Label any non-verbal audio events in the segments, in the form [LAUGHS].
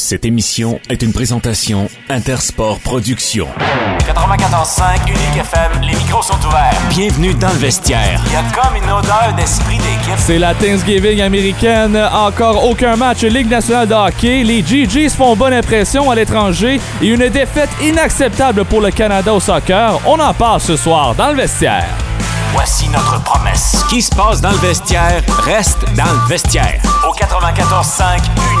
Cette émission est une présentation Intersport Productions. 94.5 Unique FM, les micros sont ouverts. Bienvenue dans le vestiaire. Il y a comme une odeur d'esprit d'équipe. C'est la Thanksgiving américaine. Encore aucun match Ligue nationale de hockey. Les GGs font bonne impression à l'étranger et une défaite inacceptable pour le Canada au soccer. On en parle ce soir dans le vestiaire. Voici notre promesse. Ce qui se passe dans le vestiaire reste dans le vestiaire. Au 94.5 Unique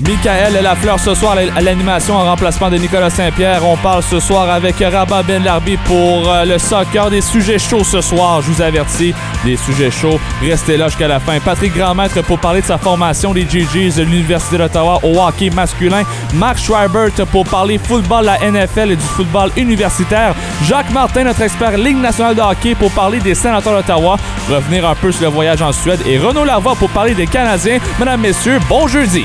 Michael Lafleur ce soir à l'animation en remplacement de Nicolas Saint-Pierre. On parle ce soir avec Rabat Ben Larbi pour euh, le soccer. Des sujets chauds ce soir, je vous avertis. Des sujets chauds. Restez là jusqu'à la fin. Patrick Grandmaître pour parler de sa formation des GGs de l'Université d'Ottawa au hockey masculin. Mark Schreibert pour parler football, la NFL et du football universitaire. Jacques Martin, notre expert Ligue nationale de hockey pour parler des sénateurs d'Ottawa, revenir un peu sur le voyage en Suède et Renaud Lavoie pour parler des Canadiens. Mesdames, Messieurs, bon jeudi!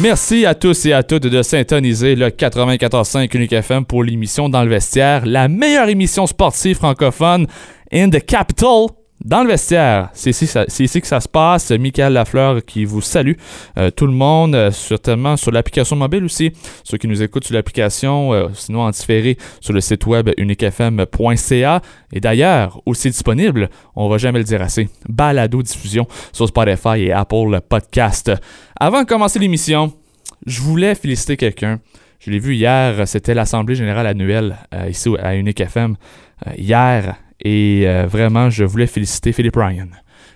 Merci à tous et à toutes de syntoniser le 94.5 Unique FM pour l'émission Dans le vestiaire, la meilleure émission sportive francophone in the capital dans le vestiaire, c'est ici, que ça se passe. Michael Lafleur qui vous salue. Euh, tout le monde, euh, certainement sur l'application mobile aussi. Ceux qui nous écoutent sur l'application, euh, sinon en différé sur le site web uniquefm.ca. Et d'ailleurs, aussi disponible, on va jamais le dire assez, balado diffusion sur Spotify et Apple Podcast. Avant de commencer l'émission, je voulais féliciter quelqu'un. Je l'ai vu hier, c'était l'Assemblée générale annuelle ici à Unique FM. hier, et euh, vraiment, je voulais féliciter Philippe Ryan.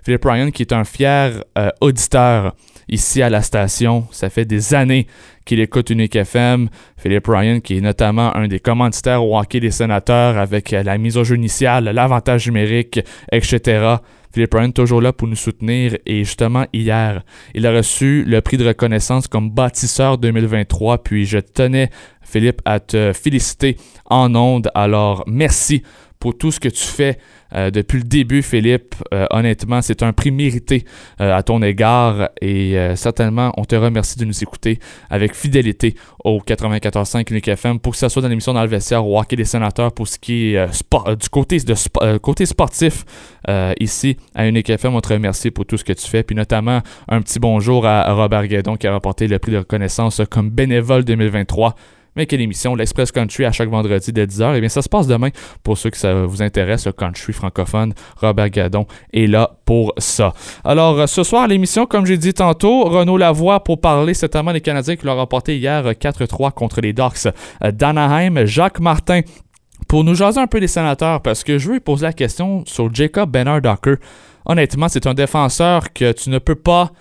Philippe Ryan qui est un fier euh, auditeur ici à la station. Ça fait des années qu'il écoute Unique FM. Philippe Ryan qui est notamment un des commanditaires au hockey des sénateurs avec euh, la mise au jeu initiale, l'avantage numérique, etc. Philippe Ryan toujours là pour nous soutenir et justement hier, il a reçu le prix de reconnaissance comme bâtisseur 2023 puis je tenais Philippe à te féliciter en ondes. Alors merci pour tout ce que tu fais euh, depuis le début, Philippe. Euh, honnêtement, c'est un prix mérité euh, à ton égard et certainement, on te remercie de nous écouter avec fidélité au 94.5 Unique FM pour que ce soit dans l'émission dans le vestiaire hockey des sénateurs pour ce qui est du côté, côté sportif ici à Unique FM. On te remercie pour tout ce que tu fais, puis notamment un petit bonjour à Robert Guédon qui a remporté le prix de reconnaissance comme bénévole 2023 mais quelle émission, l'Express Country à chaque vendredi dès 10h. Eh bien, ça se passe demain pour ceux que ça vous intéresse, le country francophone. Robert Gadon est là pour ça. Alors, euh, ce soir, l'émission, comme j'ai dit tantôt, Renaud Lavoie pour parler certainement des Canadiens qui l'ont remporté hier 4-3 contre les Ducks d'Anaheim. Jacques Martin pour nous jaser un peu des sénateurs parce que je veux poser la question sur Jacob Benner Docker. Honnêtement, c'est un défenseur que tu ne peux pas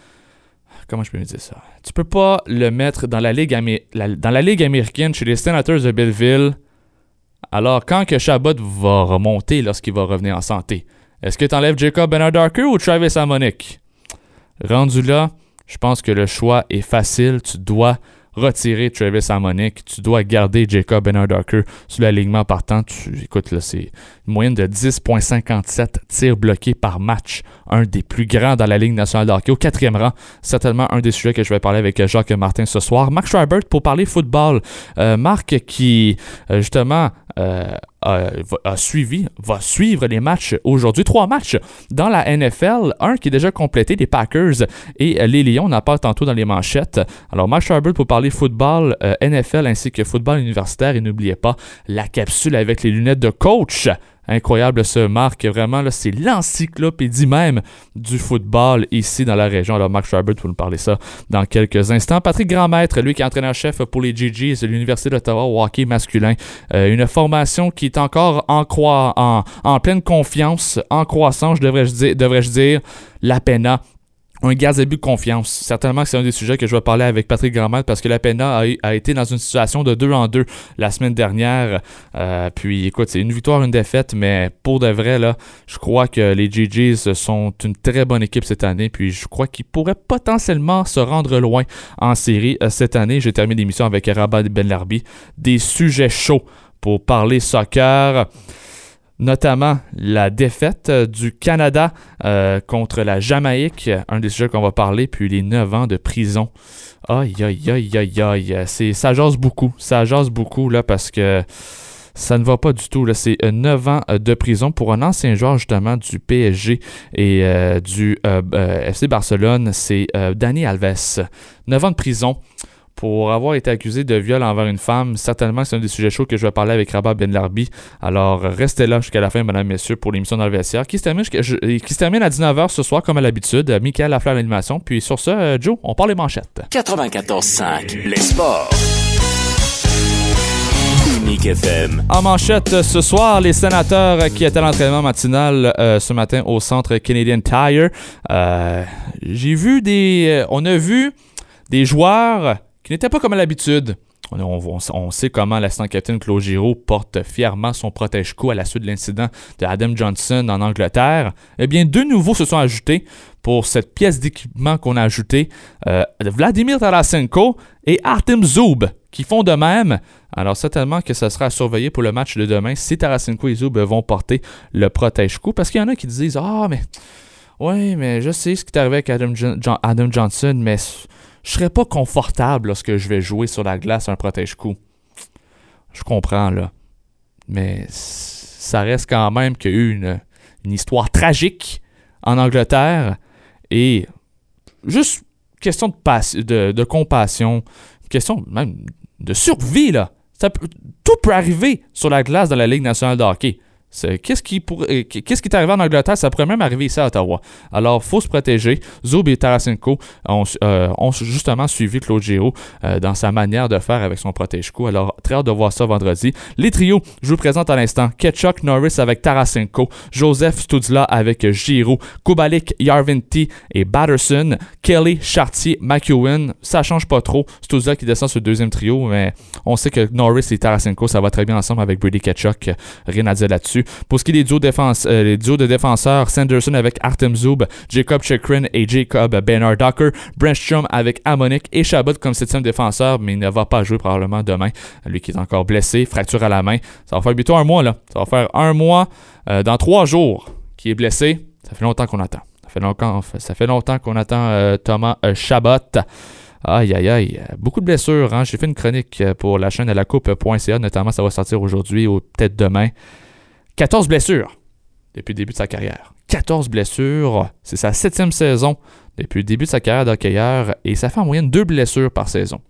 comment je peux me dire ça? Tu peux pas le mettre dans la ligue, dans la ligue américaine chez les Senators de Belleville. Alors, quand que Chabot va remonter lorsqu'il va revenir en santé, est-ce que tu enlèves Jacob Bernard ou Travis Amonic? Rendu là, je pense que le choix est facile. Tu dois retirer Travis Harmonic. Tu dois garder Jacob Bernard Darker sur l'alignement partant. Tu, écoute, là, c'est une moyenne de 10,57 tirs bloqués par match. Un des plus grands dans la Ligue nationale de hockey. Au quatrième rang, certainement un des sujets que je vais parler avec Jacques Martin ce soir. Mark Schreibert pour parler football. Euh, Marc qui, euh, justement, euh, a, suivi, va suivre les matchs aujourd'hui. Trois matchs dans la NFL. Un qui est déjà complété, les Packers et les Lions. On en parle tantôt dans les manchettes. Alors, Mark Schreiber pour parler football, NFL ainsi que football universitaire. Et n'oubliez pas la capsule avec les lunettes de coach Incroyable ce Marc, vraiment, là, c'est l'encyclopédie même du football ici dans la région. Alors, Marc Schreiber, vous nous parler ça dans quelques instants. Patrick Grandmaître, lui qui est entraîneur-chef pour les GGs de l'Université d'Ottawa au hockey masculin. Euh, une formation qui est encore en, en, en pleine confiance, en croissance, devrais-je dire, devrais-je dire. La PENA un gaz de confiance. Certainement que c'est un des sujets que je vais parler avec Patrick Grandmat parce que la PENA a, été dans une situation de 2 en 2 la semaine dernière. Euh, puis écoute, c'est une victoire, une défaite, mais pour de vrai, là, je crois que les GGs sont une très bonne équipe cette année. Puis je crois qu'ils pourraient potentiellement se rendre loin en série euh, cette année. J'ai terminé l'émission avec Rabat Ben Larbi. Des sujets chauds pour parler soccer notamment la défaite euh, du Canada euh, contre la Jamaïque, un des sujets qu'on va parler, puis les 9 ans de prison. Aïe, aïe, aïe, aïe, aïe. C'est, ça jase beaucoup. Ça jase beaucoup, là, parce que Ça ne va pas du tout. C'est 9 ans de prison pour un ancien joueur justement du PSG et du FC Barcelone. C'est Dani Alves. 9 ans de prison pour avoir été accusé de viol envers une femme. Certainement, c'est un des sujets chauds que je vais parler avec Rabat Ben Larbi. Alors, restez là jusqu'à la fin, mesdames, messieurs, pour l'émission dans le vestiaire qui se termine, qui se termine à 19h ce soir, comme à l'habitude. Michael a fait l'animation. Puis sur ce, euh, Joe, on parle les manchettes. 94.5, les sports. Unique FM. En manchette ce soir, les sénateurs qui étaient à l'entraînement matinal euh, ce matin au centre Canadian Tire. Euh, j'ai vu des. on a vu des joueurs qui n'était pas comme à l'habitude. On, sait comment l'assistant capitaine Claude Giraud porte fièrement son protège-cou à la suite de l'incident de Adam Johnson en Angleterre. Eh bien, deux nouveaux se sont ajoutés pour cette pièce d'équipement qu'on a ajoutée. Euh, Vladimir Tarasenko et Artem Zoub qui font de même. Alors certainement que ce sera à surveiller pour le match de demain si Tarasenko et Zoub vont porter le protège-cou. Parce qu'il y en a qui disent « Ah, mais... Oui, mais je sais ce qui est arrivé avec Adam Johnson, mais je serais pas confortable lorsque je vais jouer sur la glace un protège-coup. Je comprends, là. Mais ça reste quand même qu'il y a eu une, histoire tragique en Angleterre et juste question de, de, de compassion, question même de survie, là. Tout peut arriver sur la glace de la Ligue nationale de hockey. Qu'est-ce qui, euh, qu'est-ce qui est arrivé en Angleterre? Ça pourrait même arriver ici à Ottawa. Alors, faut se protéger. Zoub et Tarasenko ont, euh, justement suivi Claude Giraud euh, dans sa manière de faire avec son protège-coup. Alors, très hâte de voir ça vendredi. Les trios, je vous présente à l'instant. Ketchuk Norris avec Tarasenko, Joseph Studzla avec Giraud, Kubalik, Yarvinti et Batterson, Kelly, Chartier, McEwen. Ça change pas trop. Studzla qui descend sur le deuxième trio, mais on sait que Norris et Tarasenko, ça va très bien ensemble avec Brady Ketchuk. Rien à dire là-dessus. Pour ce qui est des euh, duos de défenseurs, Sanderson avec Artem Zub, Jacob Chikrin et Jacob Bernard Docker, Brent avec Ammonic et Chabot comme septième défenseur, mais il ne va pas jouer probablement demain. Lui qui est encore blessé, fracture à la main. Ça va faire bientôt un mois, là. Ça va faire un mois euh, dans trois jours qui est blessé. Ça fait longtemps qu'on attend. Ça fait longtemps, ça fait longtemps qu'on attend euh, Thomas Chabot. Aïe, aïe, aïe. Beaucoup de blessures. Hein? J'ai fait une chronique pour la chaîne de la coupe.ca, notamment ça va sortir aujourd'hui ou peut-être demain. 14 blessures depuis le début de sa carrière. 14 blessures, c'est sa septième saison depuis le début de sa carrière d'hockeyeur et ça fait en moyenne deux blessures par saison.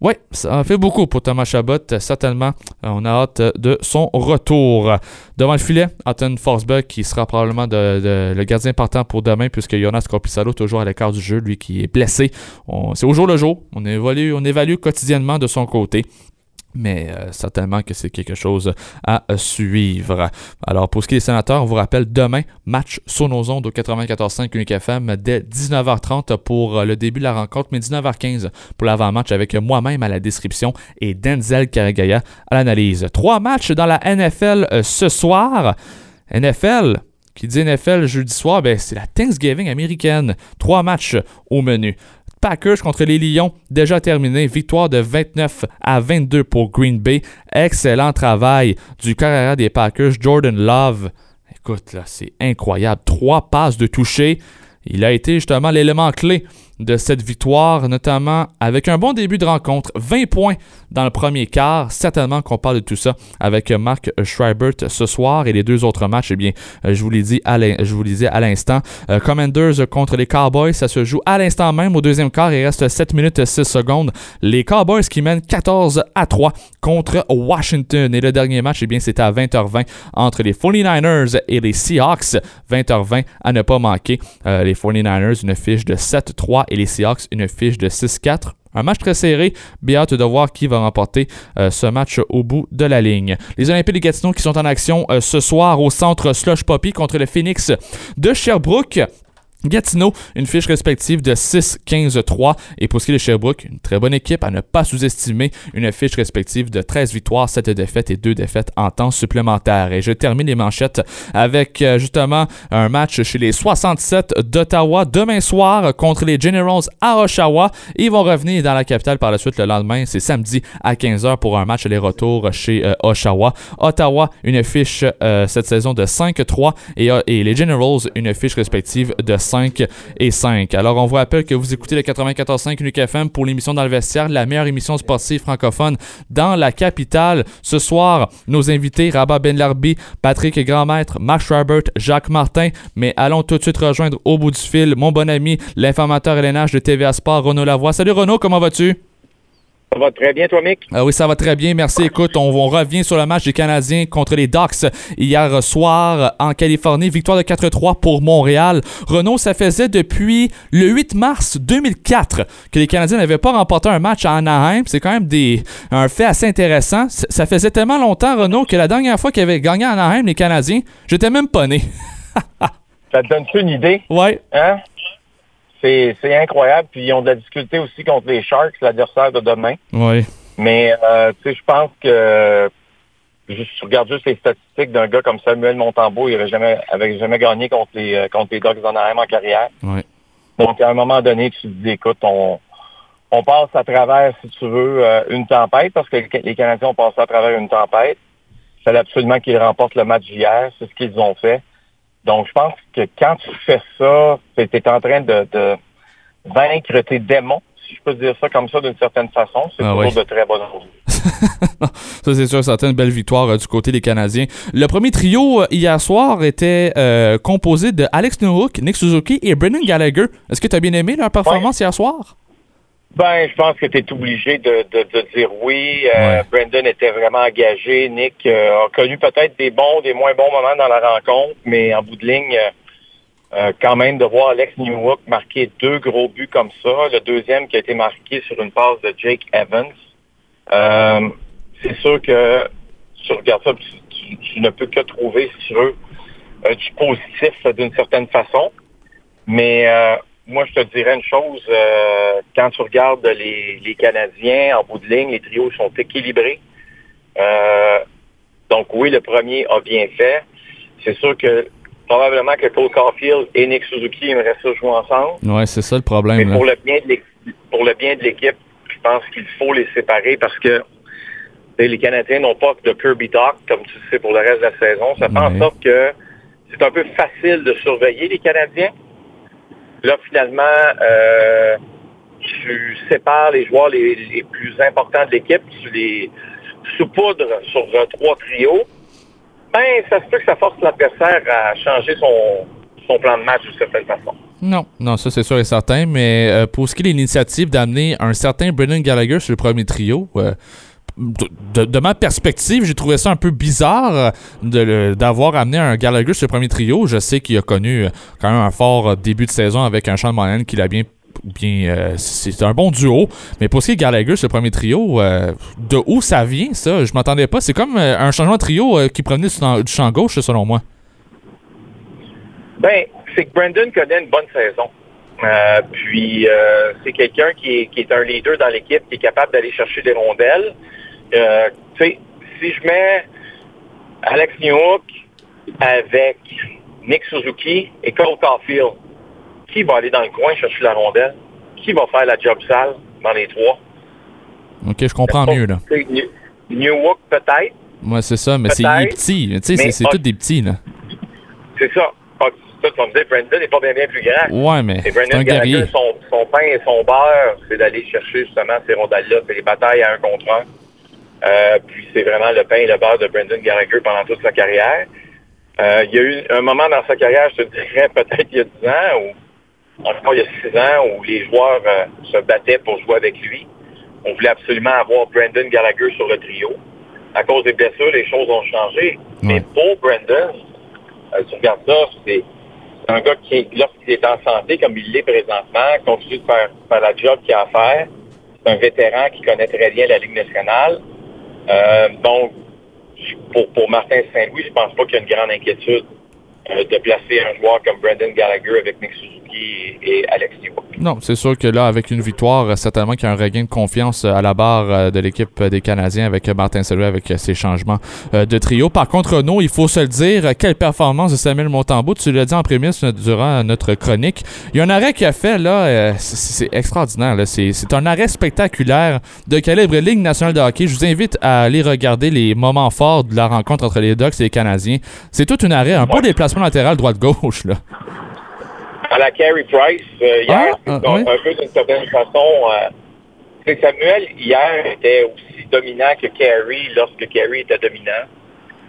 Oui, ça fait beaucoup pour Thomas Chabot. Certainement, on a hâte de son retour. Devant le filet, Anton Forsberg qui sera probablement le gardien partant pour demain puisque Jonas Corpissalo toujours à l'écart du jeu, lui qui est blessé. C'est au jour le jour. On évalue quotidiennement de son côté mais euh, certainement que c'est quelque chose à suivre. Alors, pour ce qui est des sénateurs, on vous rappelle demain, match sur nos ondes au 94.5 Unique FM dès 19h30 pour euh, le début de la rencontre, mais 19h15 pour l'avant-match avec moi-même à la description et Denzel Karagaya à l'analyse. Trois matchs dans la NFL euh, ce soir. NFL, qui dit NFL jeudi soir, ben, c'est la Thanksgiving américaine. Trois matchs au menu. Packers contre les Lions, déjà terminé. Victoire de 29 à 22 pour Green Bay. Excellent travail du carrière des Packers, Jordan Love. Écoute, là, c'est incroyable. Trois passes de toucher. Il a été justement l'élément clé de cette victoire, notamment avec un bon début de rencontre. 20 points dans le premier quart. Certainement qu'on parle de tout ça avec Mark Schreibert ce soir et les deux autres matchs. Eh bien, euh, je vous l'ai dit à je vous disais à l'instant. Euh, Commanders contre les Cowboys, ça se joue à l'instant même au deuxième quart. Il reste 7 minutes 6 secondes. Les Cowboys qui mènent 14 à 3 contre Washington. Et le dernier match, eh bien, c'était à 20h20 entre les 49ers et les Seahawks. 20h20 à ne pas manquer. Euh, les 49ers, une fiche de 7-3 et les Seahawks une fiche de 6-4. Un match très serré. Bien hâte de voir qui va remporter euh, ce match au bout de la ligne. Les Olympiques de Gatineau qui sont en action euh, ce soir au centre Slush Poppy contre le Phoenix de Sherbrooke. Gatineau, une fiche respective de 6-15-3. Et pour ce qui est de Sherbrooke, une très bonne équipe à ne pas sous-estimer. Une fiche respective de 13 victoires, 7 défaites et 2 défaites en temps supplémentaire. Et je termine les manchettes avec euh, justement un match chez les 67 d'Ottawa demain soir contre les Generals à Oshawa. Ils vont revenir dans la capitale par la suite le lendemain. C'est samedi à 15h pour un match aller-retour chez euh, Oshawa. Ottawa, une fiche euh, cette saison de 5-3 et, et les Generals, une fiche respective de 5 et 5. Alors, on vous rappelle que vous écoutez le 94.5 Unique FM pour l'émission Dans le vestiaire, la meilleure émission sportive francophone dans la capitale. Ce soir, nos invités, Rabat Benlarbi, Patrick Grandmaître, Marc Schreibert, Jacques Martin. Mais allons tout de suite rejoindre au bout du fil mon bon ami, l'informateur LNH de TVA Sport, Renaud Lavoie. Salut Renaud, comment vas-tu? Ça va très bien, toi, Mick? Ah oui, ça va très bien. Merci. Écoute, on, on, revient sur le match des Canadiens contre les Ducks hier soir en Californie. Victoire de 4-3 pour Montréal. Renault, ça faisait depuis le 8 mars 2004 que les Canadiens n'avaient pas remporté un match à Anaheim. C'est quand même des, un fait assez intéressant. Ça faisait tellement longtemps, Renault, que la dernière fois qu'ils avaient gagné à Anaheim, les Canadiens, j'étais même pas né. [LAUGHS] ça te donne une idée? Ouais. Hein? C'est incroyable. Puis ils ont de la difficulté aussi contre les Sharks, l'adversaire de demain. Oui. Mais euh, tu sais, je pense que je regarde juste les statistiques d'un gars comme Samuel Montembeau, il n'avait jamais, avait jamais gagné contre les euh, contre les Ducks d'Anaheim en carrière. Oui. Donc à un moment donné, tu te dis écoute, on, on passe à travers, si tu veux, euh, une tempête, parce que les Canadiens ont passé à travers une tempête. Il fallait absolument qu'ils remportent le match hier, c'est ce qu'ils ont fait. Donc, je pense que quand tu fais ça, tu es en train de, de, vaincre tes démons, si je peux dire ça comme ça d'une certaine façon. C'est ah toujours de très bonnes [LAUGHS] ça, c'est sûr, certaines belles victoires euh, du côté des Canadiens. Le premier trio euh, hier soir était euh, composé de Alex Newhook, Nick Suzuki et Brendan Gallagher. Est-ce que tu as bien aimé leur performance hier soir? Ben, je pense que tu es obligé de, de, dire oui. Euh, Brandon était vraiment engagé. Nick euh, a connu peut-être des bons, des moins bons moments dans la rencontre, mais en bout de ligne, euh, quand même de voir Alex Newhook marquer deux gros buts comme ça. Le deuxième qui a été marqué sur une passe de Jake Evans. c'est sûr que tu regardes ça, tu, ne peux que trouver sur eux du positif d'une certaine façon. Mais moi, je te dirais une chose. Euh, quand tu regardes les, les, Canadiens en bout de ligne, les trios sont équilibrés. Euh, donc oui, le premier a bien fait. C'est sûr que probablement que Cole Caulfield et Nick Suzuki aimeraient ça jouer ensemble. Oui, c'est ça le problème. Mais pour le bien de pour le bien de l'équipe, je pense qu'il faut les séparer parce que les Canadiens n'ont pas de Kirby Talk, comme tu sais, pour le reste de la saison. Ça fait en sorte que c'est un peu facile de surveiller les Canadiens. Là, finalement, euh, tu sépares les joueurs les, plus importants de l'équipe, tu les saupoudres sur euh, trois trios. Ben, ça se peut que ça force l'adversaire à changer son, son plan de match d'une certaine façon. Non, non, ça c'est sûr et certain. Mais euh, pour ce qui est de l'initiative d'amener un certain Brendan Gallagher sur le premier trio, de, ma perspective, j'ai trouvé ça un peu bizarre d'avoir amené un Gallagher sur le premier trio. Je sais qu'il a connu quand même un fort début de saison avec un Sean Monahan qui l'a bien bien euh, c'est un bon duo. Mais pour ce qui est Gallagher ce premier trio euh, de où ça vient ça je m'attendais pas. C'est comme euh, un changement de trio qui provenait du, champ gauche selon moi. Ben c'est que Brandon connaît une bonne saison. Puis c'est quelqu'un qui est un leader dans l'équipe qui est capable d'aller chercher des rondelles euh, tu sais, si je mets Alex Newhook avec Nick Suzuki et Cole Caulfield, qui va aller dans le coin chercher la rondelle? Qui va faire la job sale dans les trois? OK, je comprends mieux, là. Newhook, peut-être? Moi, c'est ça, mais c'est petit. Tu sais, c'est tous des petits, là. C'est ça. Ah, ça, tu vas me dire, Brandon n'est pas bien, bien plus grand. Ouais, mais. Et Brandon Gallagher, son, son pain et son beurre, c'est d'aller chercher justement ces rondelles-là. C'est les batailles à un contre un. Euh, puis c'est vraiment le pain et le beurre de Brendan Gallagher pendant toute sa carrière. Euh, il y a eu un moment dans sa carrière, je te dirais peut-être il y a 10 ans, ou encore il y a 6 ans, où les joueurs euh, se battaient pour jouer avec lui. On voulait absolument avoir Brendan Gallagher sur le trio. À cause des blessures, les choses ont changé. Mais pour Brendan, tu regardes ça, c'est un gars qui, lorsqu'il est en santé, comme il l'est présentement, continue de faire, faire la job qu'il a à faire. C'est un vétéran qui connaît très bien la Ligue nationale. Euh, donc, pour, pour Martin Saint-Louis, je pense pas qu'il y a une grande inquiétude euh, de placer un joueur comme Brendan Gallagher avec Nick Suzuki et, Alex Newhook. Non, c'est sûr que là, avec une victoire, certainement qu'il y a un regain de confiance à la barre euh, de l'équipe des Canadiens avec Martin Saint-Louis, avec ses changements de trio. Par contre, non, il faut se le dire, quelle performance de Samuel Montembeau. Tu l'as dit en prémisse durant notre chronique. Il y a un arrêt qu'il a fait, là, c'est extraordinaire. C'est un arrêt spectaculaire de calibre Ligue nationale de hockey. Je vous invite à aller regarder les moments forts de la rencontre entre les Ducks et les Canadiens. C'est tout un arrêt, un beau déplacement latéral droite-gauche. là. À la Carey Price, euh, hier, Ah, ah, un, oui. un peu d'une certaine façon. Euh, Samuel, hier, était aussi dominant que Carey lorsque Carey était dominant.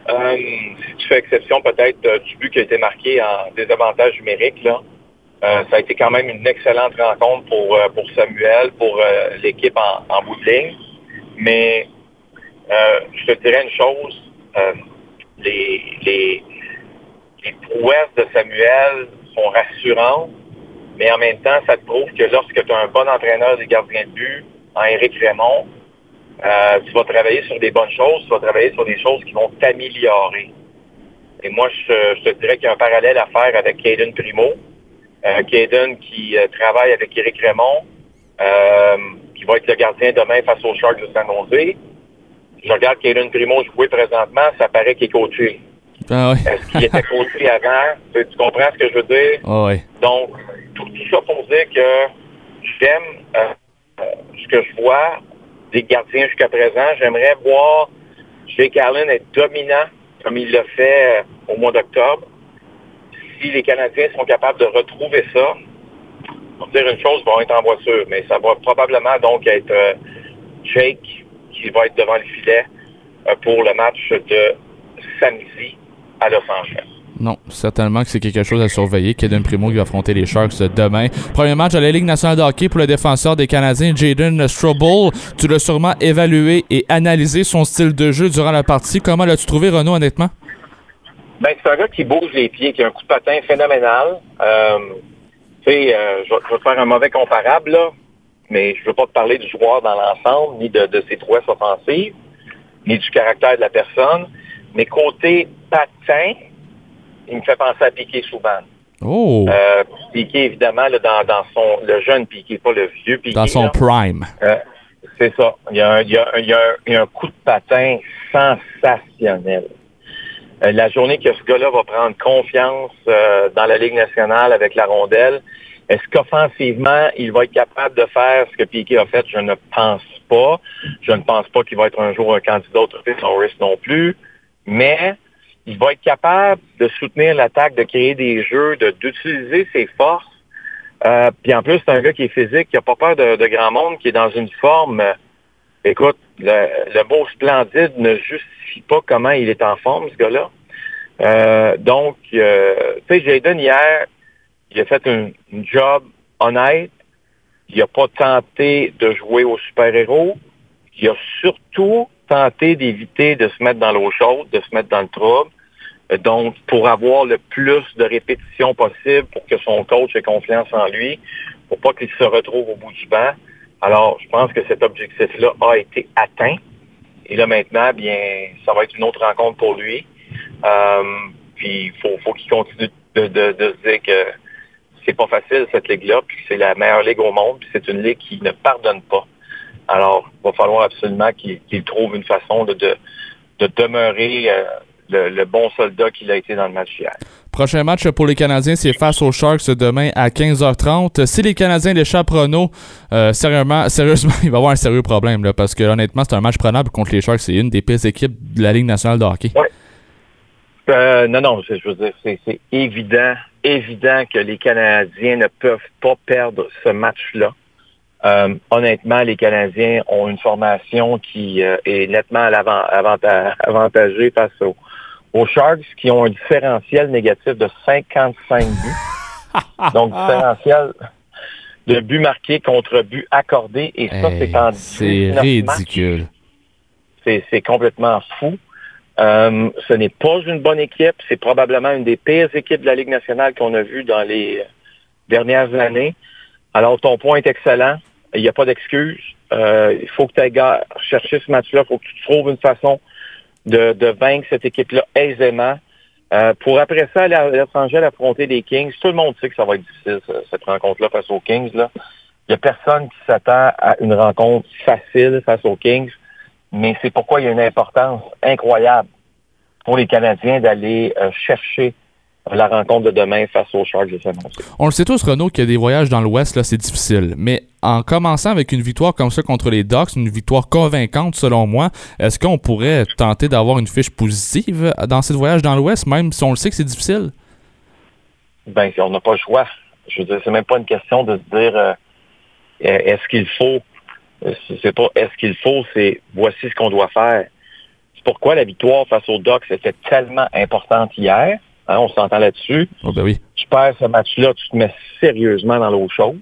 Euh, si tu fais exception peut-être du but qui a été marqué en désavantage numérique, là, ça a été quand même une excellente rencontre pour, pour Samuel, pour l'équipe en, en bout de ligne. Mais je te dirais une chose, les, les, les prouesses de Samuel sont mais en même temps, ça te prouve que lorsque tu as un bon entraîneur des gardiens de but, en Éric Raymond, euh, tu vas travailler sur des bonnes choses, tu vas travailler sur des choses qui vont t'améliorer. Et moi, je, te dirais qu'il y a un parallèle à faire avec Caden Primo. Euh, qui euh, travaille avec Éric Raymond, euh, qui va être le gardien demain face aux Sharks de San Jose. Je regarde Caden Primo jouer présentement, ça paraît qu'il est coaché. Ah ouais. Est-ce qu'il était [LAUGHS] coaché avant? Tu, tu comprends ce que je veux dire? Ah ouais. Donc, tout, tout ça pour dire que j'aime euh, ce que je vois des gardiens jusqu'à présent. J'aimerais voir Jake Allen être dominant comme il l'a fait euh, au mois d'octobre. Si les Canadiens sont capables de retrouver ça, va dire une chose, ils vont être en voiture, mais ça va probablement donc être euh, Jake qui va être devant le filet euh, pour le match de samedi à Los Angeles. Non, certainement que c'est quelque chose à surveiller. Kaden Primo qui va affronter les Sharks demain. Premier match à la Ligue nationale de hockey pour le défenseur des Canadiens, Jaden Strobel. Tu l'as sûrement évalué et analysé son style de jeu durant la partie. Comment l'as-tu trouvé, Renaud, honnêtement? Ben, c'est un gars qui bouge les pieds, qui a un coup de patin phénoménal. Euh, tu sais, euh, je, vais, je vais te faire un mauvais comparable, là, mais je veux pas te parler du joueur dans l'ensemble, ni de, de ses prouesses offensives, ni du caractère de la personne. Mais côté patin, il me fait penser à Piqué souvent. Oh! Euh, Piqué, évidemment, là, dans, dans son le jeune Piqué, pas le vieux Piqué. dans son là. prime. Euh, c'est ça. Il y, a un, il, y a un- il y a un- il y a un coup de patin sensationnel. Euh, la journée que ce gars-là va prendre confiance euh, dans la Ligue nationale avec la rondelle, est-ce qu'offensivement, il va être capable de faire ce que Piquet a fait? Je ne pense pas. Je ne pense pas qu'il va être un jour un candidat au trophée Norris non plus. Mais il va être capable de soutenir l'attaque, de créer des jeux, de- d'utiliser ses forces. Euh, puis en plus, c'est un gars qui est physique, qui n'a pas peur de, grand monde, qui est dans une forme. euh, écoute, le, le mot splendide ne justifie pas comment il est en forme, ce gars-là. Euh, donc, euh, tu sais, Jaden, hier, il a fait un job honnête. Il n'a pas tenté de jouer au super-héros. Il a surtout d'éviter de se mettre dans l'eau chaude, de se mettre dans le trouble. Euh, Donc, pour avoir le plus de répétitions possible pour que son coach ait confiance en lui, pour pas qu'il se retrouve au bout du banc. Alors, je pense que cet objectif-là a été atteint. Et là, maintenant, bien, ça va être une autre rencontre pour lui. Euh, puis, faut, faut qu'il continue de, se dire que c'est pas facile, cette ligue-là, puis c'est la meilleure ligue au monde, puis c'est une ligue qui ne pardonne pas. Alors, il va falloir absolument qu'il trouve une façon de, de, de demeurer euh, le, le bon soldat qu'il a été dans le match hier. Prochain match pour les Canadiens, c'est face aux Sharks demain à 15h30. Si les Canadiens l'échappent, Renaud, euh, sérieusement, [LAUGHS] sérieusement, il va y avoir un sérieux problème, là, parce que honnêtement, c'est un match prenable contre les Sharks. C'est une des pires équipes de la Ligue nationale de hockey. Euh, non, non, je veux dire, c'est c'est évident, évident que les Canadiens ne peuvent pas perdre ce match-là. Euh, honnêtement, les Canadiens ont une formation qui euh, est nettement à l'avant- avanta- avantagée face aux, aux Sharks qui ont un différentiel négatif de 55 buts. [LAUGHS] Donc, différentiel de buts marqués contre buts accordés. Et ça, Hey, c'est en c'est 19 matchs. ridicule. C'est complètement fou. Euh, ce n'est pas une bonne équipe. C'est probablement une des pires équipes de la Ligue nationale qu'on a vues dans les dernières années. Alors, ton point est excellent. Il n'y a pas d'excuse. Euh, il faut que tu ailles chercher ce match-là. Il faut que tu trouves une façon de, de vaincre cette équipe-là aisément. Euh, pour après ça, aller à Angeles affronter les Kings, tout le monde sait que ça va être difficile, cette rencontre-là face aux Kings. Là. Il n'y a personne qui s'attend à une rencontre facile face aux Kings mais c'est pourquoi il y a une importance incroyable pour les Canadiens d'aller euh, chercher la rencontre de demain face aux Sharks de San. On le sait tous, Renaud, que des voyages dans l'Ouest, là, c'est difficile. Mais en commençant avec une victoire comme ça contre les Ducks, une victoire convaincante selon moi, est-ce qu'on pourrait tenter d'avoir une fiche positive dans ce voyage dans l'Ouest, même si on le sait que c'est difficile? Ben, on n'a pas le choix. Je veux dire, c'est même pas une question de se dire euh, est-ce qu'il faut. C'est pas est-ce qu'il faut, c'est voici ce qu'on doit faire. C'est pourquoi la victoire face aux Ducks était tellement importante hier. Hein, on s'entend là-dessus. Oh ben oui. Tu perds ce match-là, tu te mets sérieusement dans l'eau chaude.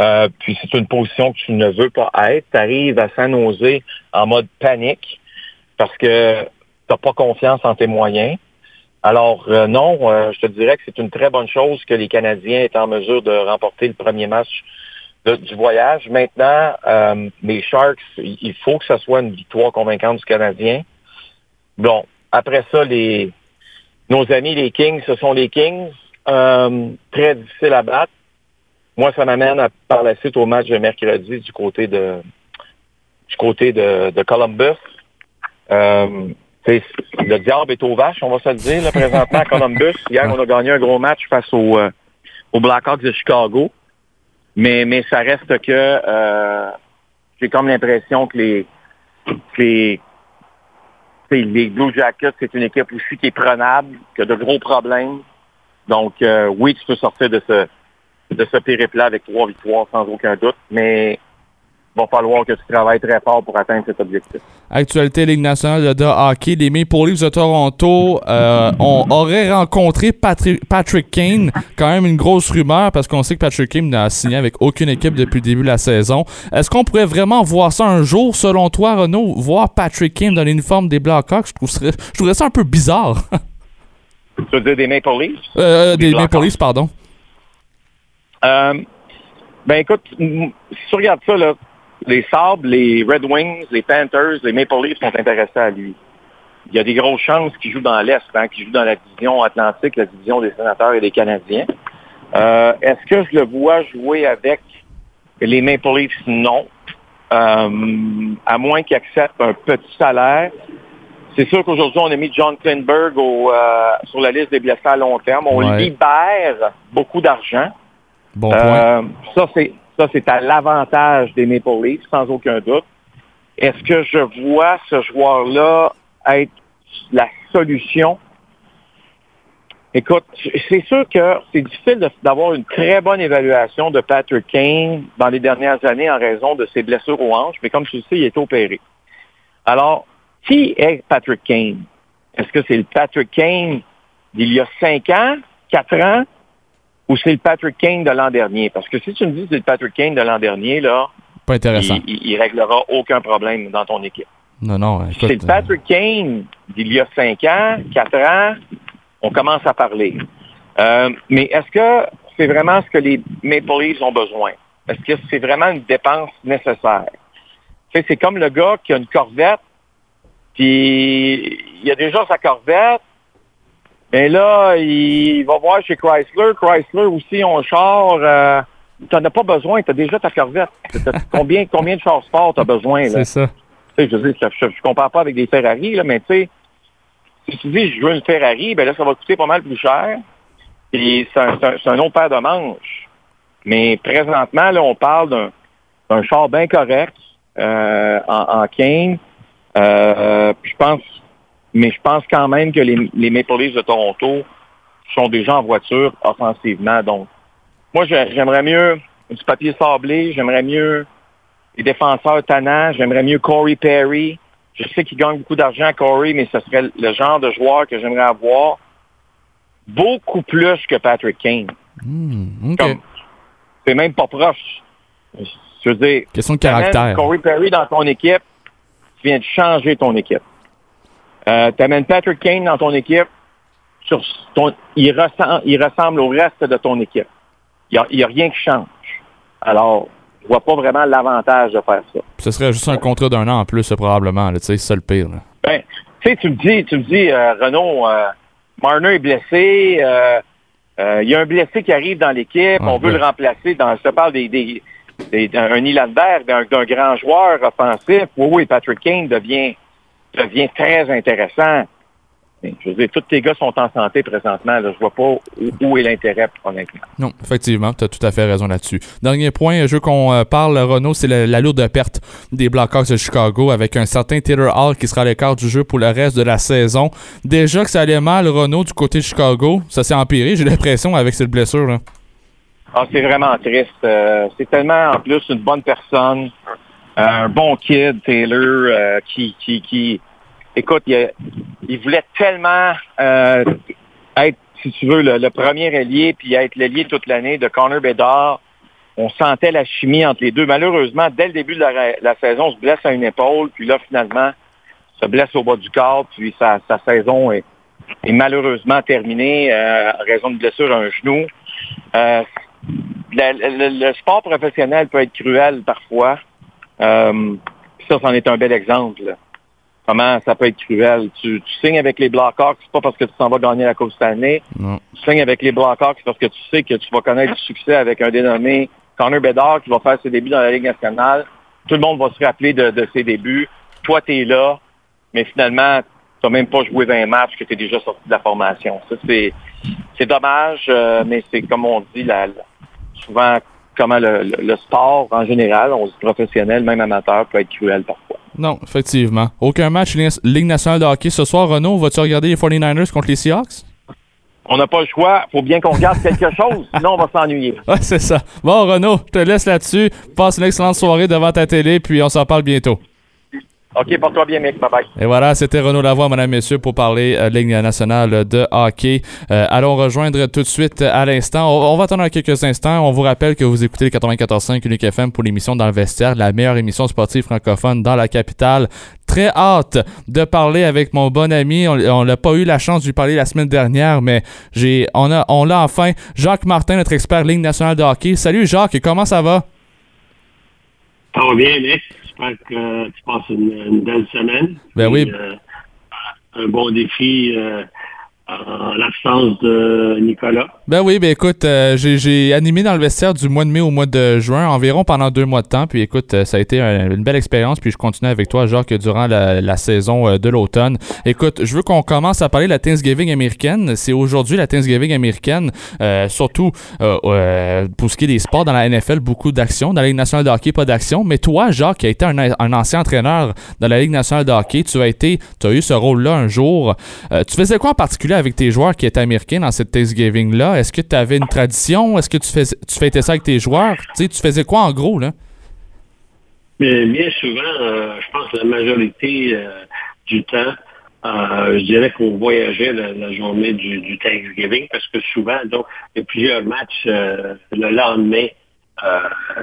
Euh, puis c'est une position que tu ne veux pas être. Tu arrives à San Jose en mode panique parce que tu n'as pas confiance en tes moyens. Alors euh, non, euh, je te dirais que c'est une très bonne chose que les Canadiens aient en mesure de remporter le premier match du voyage. Maintenant, les Sharks, il faut que ce soit une victoire convaincante du Canadien. Bon, après ça, les nos amis les Kings, ce sont les Kings. très difficile à battre. Moi, ça m'amène par la suite au match de mercredi du côté de du côté de, Columbus. Euh, le diable est aux vaches, on va se le dire, là, présentement à Columbus. [LAUGHS] Hier, on a gagné un gros match face au, euh, aux Blackhawks de Chicago. Mais, mais ça reste que euh, j'ai comme l'impression que les, les, les Blue Jackets, c'est une équipe aussi qui est prenable, qui a de gros problèmes. Donc, euh, oui, tu peux sortir de ce, de ce périple-là avec trois victoires sans aucun doute, mais va falloir que tu travailles très fort pour atteindre cet objectif. Actualité Ligue nationale de hockey, les Maple Leafs de Toronto euh, [LAUGHS] on aurait rencontré Patrick, Kane, quand même une grosse rumeur parce qu'on sait que Patrick Kane n'a signé avec aucune équipe depuis le début de la saison. Est-ce qu'on pourrait vraiment voir ça un jour, selon toi, Renaud, voir Patrick Kane dans l'uniforme des Blackhawks? Je trouverais, je trouverais ça un peu bizarre. tu veux dire des Maple Leafs? Euh, des, des Maple Leafs, pardon. Euh, ben écoute, si tu regardes ça, là, les Sabres, les Red Wings, les Panthers, les Maple Leafs sont intéressés à lui. Il y a des grosses chances qu'il joue dans l'Est, hein, qu'il joue dans la division Atlantique, la division des sénateurs et des Canadiens. Euh, est-ce que je le vois jouer avec les Maple Leafs? Non. Euh, à moins qu'il accepte un petit salaire. C'est sûr qu'aujourd'hui, on a mis John Klinberg sur la liste des blessés à long terme. On libère beaucoup d'argent. Euh, ça, c'est ça, c'est à l'avantage des Maple Leafs, sans aucun doute. Est-ce que je vois ce joueur-là être la solution? Écoute, c'est sûr que c'est difficile d'avoir une très bonne évaluation de Patrick Kane dans les dernières années en raison de ses blessures aux hanches, mais comme tu le sais, il est opéré. Alors, qui est Patrick Kane? Est-ce que c'est le Patrick Kane d'il y a cinq ans, quatre ans, ou c'est le Patrick Kane de l'an dernier? Parce que si tu me dis que c'est le Patrick Kane de l'an dernier, là, pas intéressant. Il, ne réglera aucun problème dans ton équipe. Non, non. c'est le Patrick Kane d'il y a cinq ans, quatre ans, on commence à parler. Euh, mais est-ce que c'est vraiment ce que les Maple Leafs ont besoin? Est-ce que c'est vraiment une dépense nécessaire? c'est comme le gars qui a une corvette, puis il a déjà sa corvette, mais là, il va voir chez Chrysler. Chrysler aussi, on char. Euh, tu n'en as pas besoin. Tu as déjà ta Corvette. [LAUGHS] combien, combien de chars sport tu as besoin? C'est ça. je ne je, compare pas avec des Ferrari, là, mais tu sais, si tu dis je veux une Ferrari, ben là, ça va coûter pas mal plus cher. Et c'est un, autre paire de manches. Mais présentement, là, on parle d'un char bien correct euh, en, en euh, je pense mais je pense quand même que les, les Maple Leafs de Toronto sont déjà en voiture offensivement. Donc, moi, j'aimerais mieux du papier sablé, j'aimerais mieux les défenseurs tannants, j'aimerais mieux Corey Perry. Je sais qu'il gagne beaucoup d'argent, Corey, mais ce serait le genre de joueur que j'aimerais avoir beaucoup plus que Patrick Kane. Hmm, c'est même pas proche. Je veux dire, question de caractère. Corey Perry dans ton équipe, tu viens de changer ton équipe. Euh, tu amènes Patrick Kane dans ton équipe, sur ton, il, ressemble, il ressemble au reste de ton équipe. Il n'y a, a, rien qui change. Alors, je vois pas vraiment l'avantage de faire ça. Ce serait juste un contrat d'un an en plus, probablement. C'est ça le pire. Ben, tu sais, tu me dis, tu me dis, euh, Renaud, euh, Marner est blessé. Il y a un blessé qui arrive dans l'équipe. on veut le remplacer. Dans, je te parle des, des, des d'un Nylander, d'un grand joueur offensif. Oui, oui, Patrick Kane devient devient très intéressant. je veux dire, tous tes gars sont en santé présentement. Je Je vois pas où, est l'intérêt, honnêtement. Non, effectivement, tu as tout à fait raison là-dessus. Dernier point, je veux qu'on euh, parle, Renault, c'est la, lourde perte des Blackhawks de Chicago avec un certain Taylor Hall qui sera à l'écart du jeu pour le reste de la saison. Déjà que ça allait mal, Renault, du côté de Chicago, ça s'est empiré, j'ai l'impression, avec cette blessure. là Ah, c'est vraiment triste. Euh, c'est tellement en plus une bonne personne, un bon kid, Taylor, euh, qui, qui, écoute, il, voulait tellement euh, être, si tu veux, le, premier allié, puis être l'allié toute l'année de Connor Bedard. On sentait la chimie entre les deux. Malheureusement, dès le début de la, saison, on se blesse à une épaule, puis là, finalement, se blesse au bas du corps, puis sa, sa saison est, malheureusement terminée euh, à raison de blessure à un genou. Euh, le sport professionnel peut être cruel parfois. Euh, ça, c'en est un bel exemple. là. Comment ça peut être cruel? Tu, tu signes avec les Blackhawks, c'est pas parce que tu s'en vas gagner la Coupe cette année. Non. Tu signes avec les Blackhawks parce que tu sais que tu vas connaître du succès avec un dénommé Connor Bedard qui va faire ses débuts dans la Ligue nationale. Tout le monde va se rappeler de, de ses débuts. Toi, tu es là, mais finalement, tu n'as même pas joué 20 matchs que tu es déjà sorti de la formation. Ça, c'est, c'est dommage, euh, mais c'est comme on dit, la, la- souvent, comment le, le- le sport en général, on dit professionnel, même amateur, peut être cruel parfois. Non, effectivement. Aucun match Ligue Ligue nationale de hockey ce soir. Renaud, vas-tu regarder les 49ers contre les Seahawks? On n'a pas le choix. faut bien qu'on regarde quelque chose, [LAUGHS] sinon on va s'ennuyer. Ouais, c'est ça. Bon, Renaud, je te laisse là-dessus. Passe une excellente soirée devant ta télé, puis on s'en parle bientôt. OK, porte-toi bien, mec. Bye-bye. Et voilà, c'était Renaud Lavoie, mesdames, messieurs, pour parler euh, Ligue nationale de hockey. Euh, allons rejoindre tout de suite euh, à l'instant. On, on va attendre quelques instants. On vous rappelle que vous écoutez le 94.5 Unique FM pour l'émission Dans le vestiaire, la meilleure émission sportive francophone dans la capitale. Très hâte de parler avec mon bon ami. On n'a pas eu la chance de lui parler la semaine dernière, mais j'ai, on a, on l'a enfin. Jacques Martin, notre expert Ligue nationale de hockey. Salut Jacques, comment ça va? Ça va bien, Nick. J'espère que tu passes une, une belle semaine. Ben oui. Puis, euh, un bon défi euh, en l'absence de Nicolas. Ben oui, ben écoute, euh, j'ai, animé dans le vestiaire du mois de mai au mois de juin, environ pendant deux mois de temps. Puis écoute, euh, ça a été un- une belle expérience. Puis je continue avec toi, Jacques, durant la, saison euh, de l'automne. Écoute, je veux qu'on commence à parler de la Thanksgiving américaine. C'est aujourd'hui la Thanksgiving américaine, surtout pour ce qui est des sports dans la NFL, beaucoup d'action. Dans la Ligue nationale de hockey, pas d'action. Mais toi, Jacques, qui a été un, un ancien entraîneur dans la Ligue nationale de hockey, tu as été, tu as eu ce rôle-là un jour. Tu faisais quoi en particulier avec tes joueurs qui étaient américains dans cette Thanksgiving-là? Est-ce que tu avais une tradition? Est-ce que tu, fais, tu fêtais ça avec tes joueurs? Tu sais, tu faisais quoi en gros, là? Bien souvent, euh, je pense que la majorité euh, du temps, euh, je dirais qu'on voyageait la, journée du, du Thanksgiving parce que souvent, donc, il y a plusieurs matchs le lendemain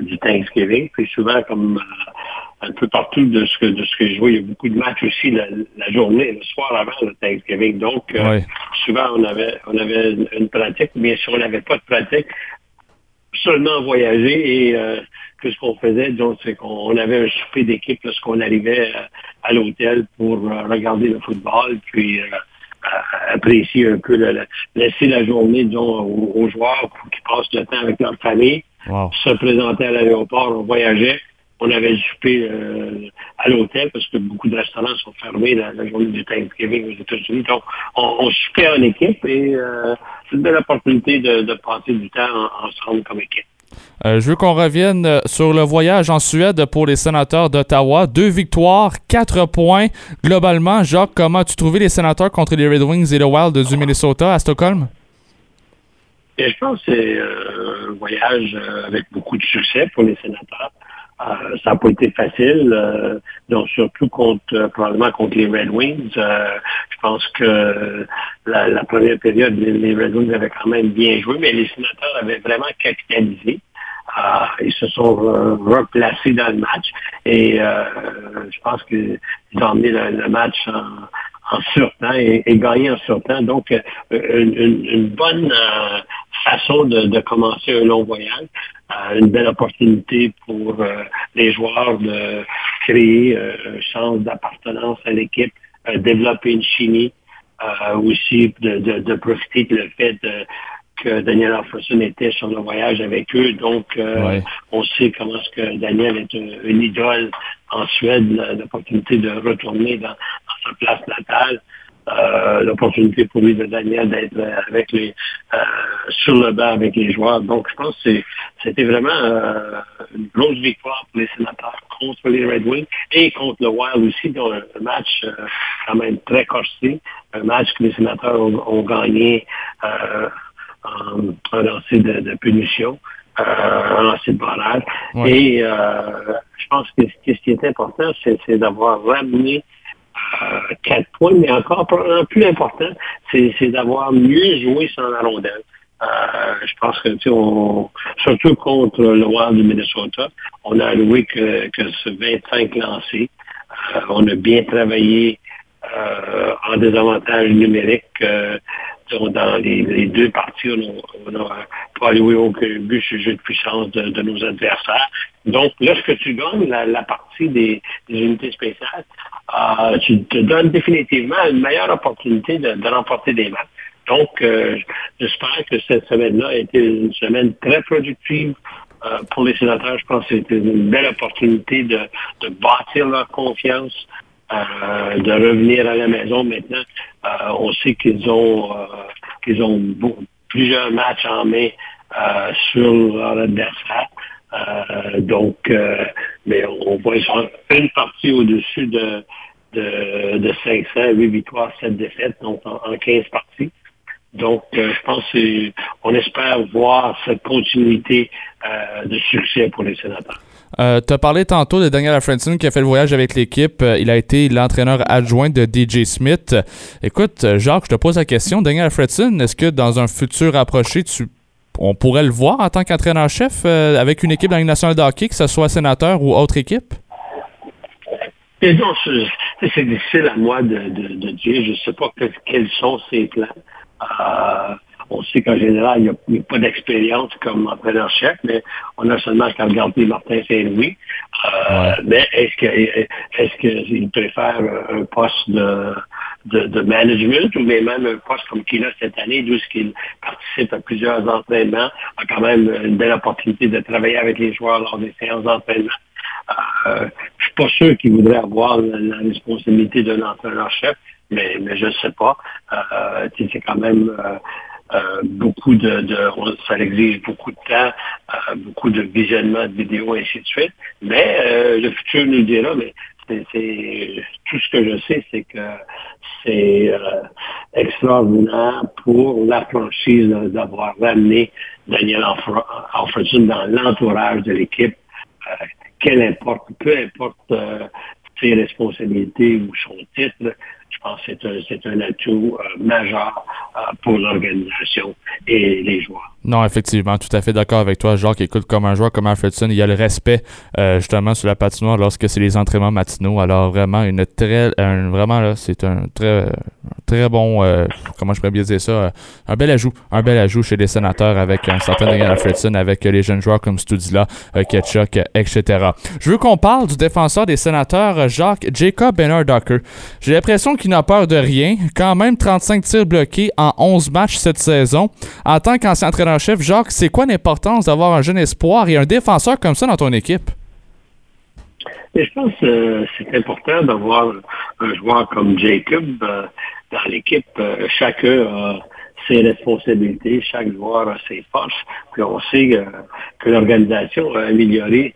du Thanksgiving. Puis souvent, comme un peu partout de ce que de ce que je vois, il y a beaucoup de matchs aussi la, la journée, le soir avant le Thanksgiving. Donc, euh, souvent, on avait on avait une, pratique. Bien sûr, on n'avait pas de pratique, seulement voyager et euh, que ce qu'on faisait, donc, c'est qu'on avait un souper d'équipe lorsqu'on arrivait euh, à l'hôtel pour euh, regarder le football, puis apprécier un peu, le- laisser la journée, disons, aux, aux joueurs pour qu'ils passent le temps avec leur famille, Wow. se présenter à l'aéroport, on voyageait, on avait le souper euh, à l'hôtel parce que beaucoup de restaurants sont fermés la, la journée du Thanksgiving aux États-Unis. Donc, on, on soupait en équipe et euh, c'est une belle opportunité de, de passer du temps en- ensemble comme équipe. Euh, je veux qu'on revienne sur le voyage en Suède pour les sénateurs d'Ottawa. Deux victoires, quatre points. Globalement, Jacques, comment as-tu trouvé les sénateurs contre les Red Wings et le Wild du Minnesota à Stockholm? Et je pense que c'est un voyage avec beaucoup de succès pour les sénateurs. Euh, ça n'a pas été facile, euh, donc surtout contre euh, probablement contre les Red Wings. Euh, je pense que la, la première période, les, Red Wings avaient quand même bien joué, mais les sénateurs avaient vraiment capitalisé. Euh, ils se sont replacés dans le match et euh, je pense qu'ils ont emmené le, le match en, en surtemps et, et gagné en surtemps. Donc, euh, une, une- bonne euh, façon de, de commencer un long voyage, euh, une belle opportunité pour euh, les joueurs de créer euh, un sens d'appartenance à l'équipe, développer une chimie, aussi de, de, de profiter de le fait de- que Daniel Alfredson était sur le voyage avec eux. Donc, euh, Ouais. on sait comment est-ce que Daniel est une, une idole en Suède, l'opportunité de retourner dans, dans sa place natale. Euh, l'opportunité pour lui de Daniel d'être euh, avec les euh, sur le banc avec les joueurs. Donc, je pense que c'était vraiment euh, une grosse victoire pour les sénateurs contre les Red Wings et contre le Wild aussi, dans un, match euh, quand même très corsé, un match que les sénateurs ont, ont gagné euh, en, lancer de, punition, en lancer de barrage. Et je pense que ce qui est important, c'est d'avoir ramené quatre points, mais encore plus important, c'est d'avoir mieux joué sans la rondelle. Euh, je pense que, surtout contre le Wild du Minnesota, on a alloué que, que ce 25 lancés. Euh, on a bien travaillé euh, en désavantage numérique dans les, deux parties. On n'a pas alloué aucun but sur le de puissance de, nos adversaires. Donc, lorsque tu gagnes la, partie des, unités spéciales, tu te donnes définitivement une meilleure opportunité de remporter des matchs. Donc, euh, j'espère que cette semaine-là a été une semaine très productive euh, pour les sénateurs. Je pense que c'était une belle opportunité de bâtir leur confiance, euh, de revenir à la maison. Maintenant, on sait qu'ils ont qu'ils ont plusieurs matchs en mai sur leur adversaire. donc, mais on voit une partie au-dessus de, de, de 500, 8 victoires, 7 défaites, donc en, en 15 parties. Donc, euh, je pense qu'on espère voir cette continuité euh, de succès pour les sénateurs. Euh, tu as parlé tantôt de Daniel Alfredson qui a fait le voyage avec l'équipe. il a été l'entraîneur adjoint de DJ Smith. Écoute, Jacques, je te pose la question. Daniel Alfredson, est-ce que dans un futur approché, tu, on pourrait le voir en tant qu'entraîneur-chef avec une équipe dans la nationale de hockey, que ce soit sénateur ou autre équipe? c'est difficile à moi de, dire. Je ne sais pas quels sont ses plans. Euh, on sait qu'en général, il n'y a, pas d'expérience comme entraîneur-chef, mais on a seulement qu'à regarder Martin Saint-Louis. Euh, mais est-ce que est-ce qu'il préfère un poste de, de, management ou même un poste comme qu'il a cette année, d'où qu'il participe à plusieurs entraînements, a quand même une belle opportunité de travailler avec les joueurs lors des séances d'entraînement. Euh, je suis pas sûr qu'il voudrait avoir la responsabilité d'un entraîneur-chef mais, mais je ne sais pas. Euh, c'est quand même euh, euh, beaucoup de, ça exige beaucoup de temps, beaucoup de visionnement de vidéos, et ainsi de suite. Mais le futur nous dira, mais c'est tout ce que je sais, c'est que c'est extraordinaire pour la franchise d'avoir ramené Daniel Alfredson dans l'entourage de l'équipe. quel importe, peu importe ses responsabilités ou son titre, je pense que c'est un, atout euh, majeur euh, pour l'organisation et les joueurs. Non, effectivement, tout à fait d'accord avec toi, Jacques. Écoute, comme un joueur comme Alfredson, il y a le respect euh, justement sur la patinoire lorsque c'est les entraînements matinaux. Alors vraiment, une très, vraiment là, c'est un très, très bon, comment je pourrais bien dire ça, un bel ajout, un bel ajout chez les sénateurs avec un certain Daniel Alfredson, avec les jeunes joueurs comme Studila, Ketchuk, etc. Je veux qu'on parle du défenseur des sénateurs, Jacques Jacob Bernard Docker. J'ai l'impression qu'il n'a peur de rien. Quand même 35 tirs bloqués en 11 matchs cette saison. En tant qu'ancien entraîneur-chef, Jacques, c'est quoi l'importance d'avoir un jeune espoir et un défenseur comme ça dans ton équipe? je pense que euh, c'est important d'avoir un joueur comme Jacob euh, dans l'équipe. Euh, chacun a ses responsabilités, chaque joueur a ses forces. Puis on sait que l'organisation a amélioré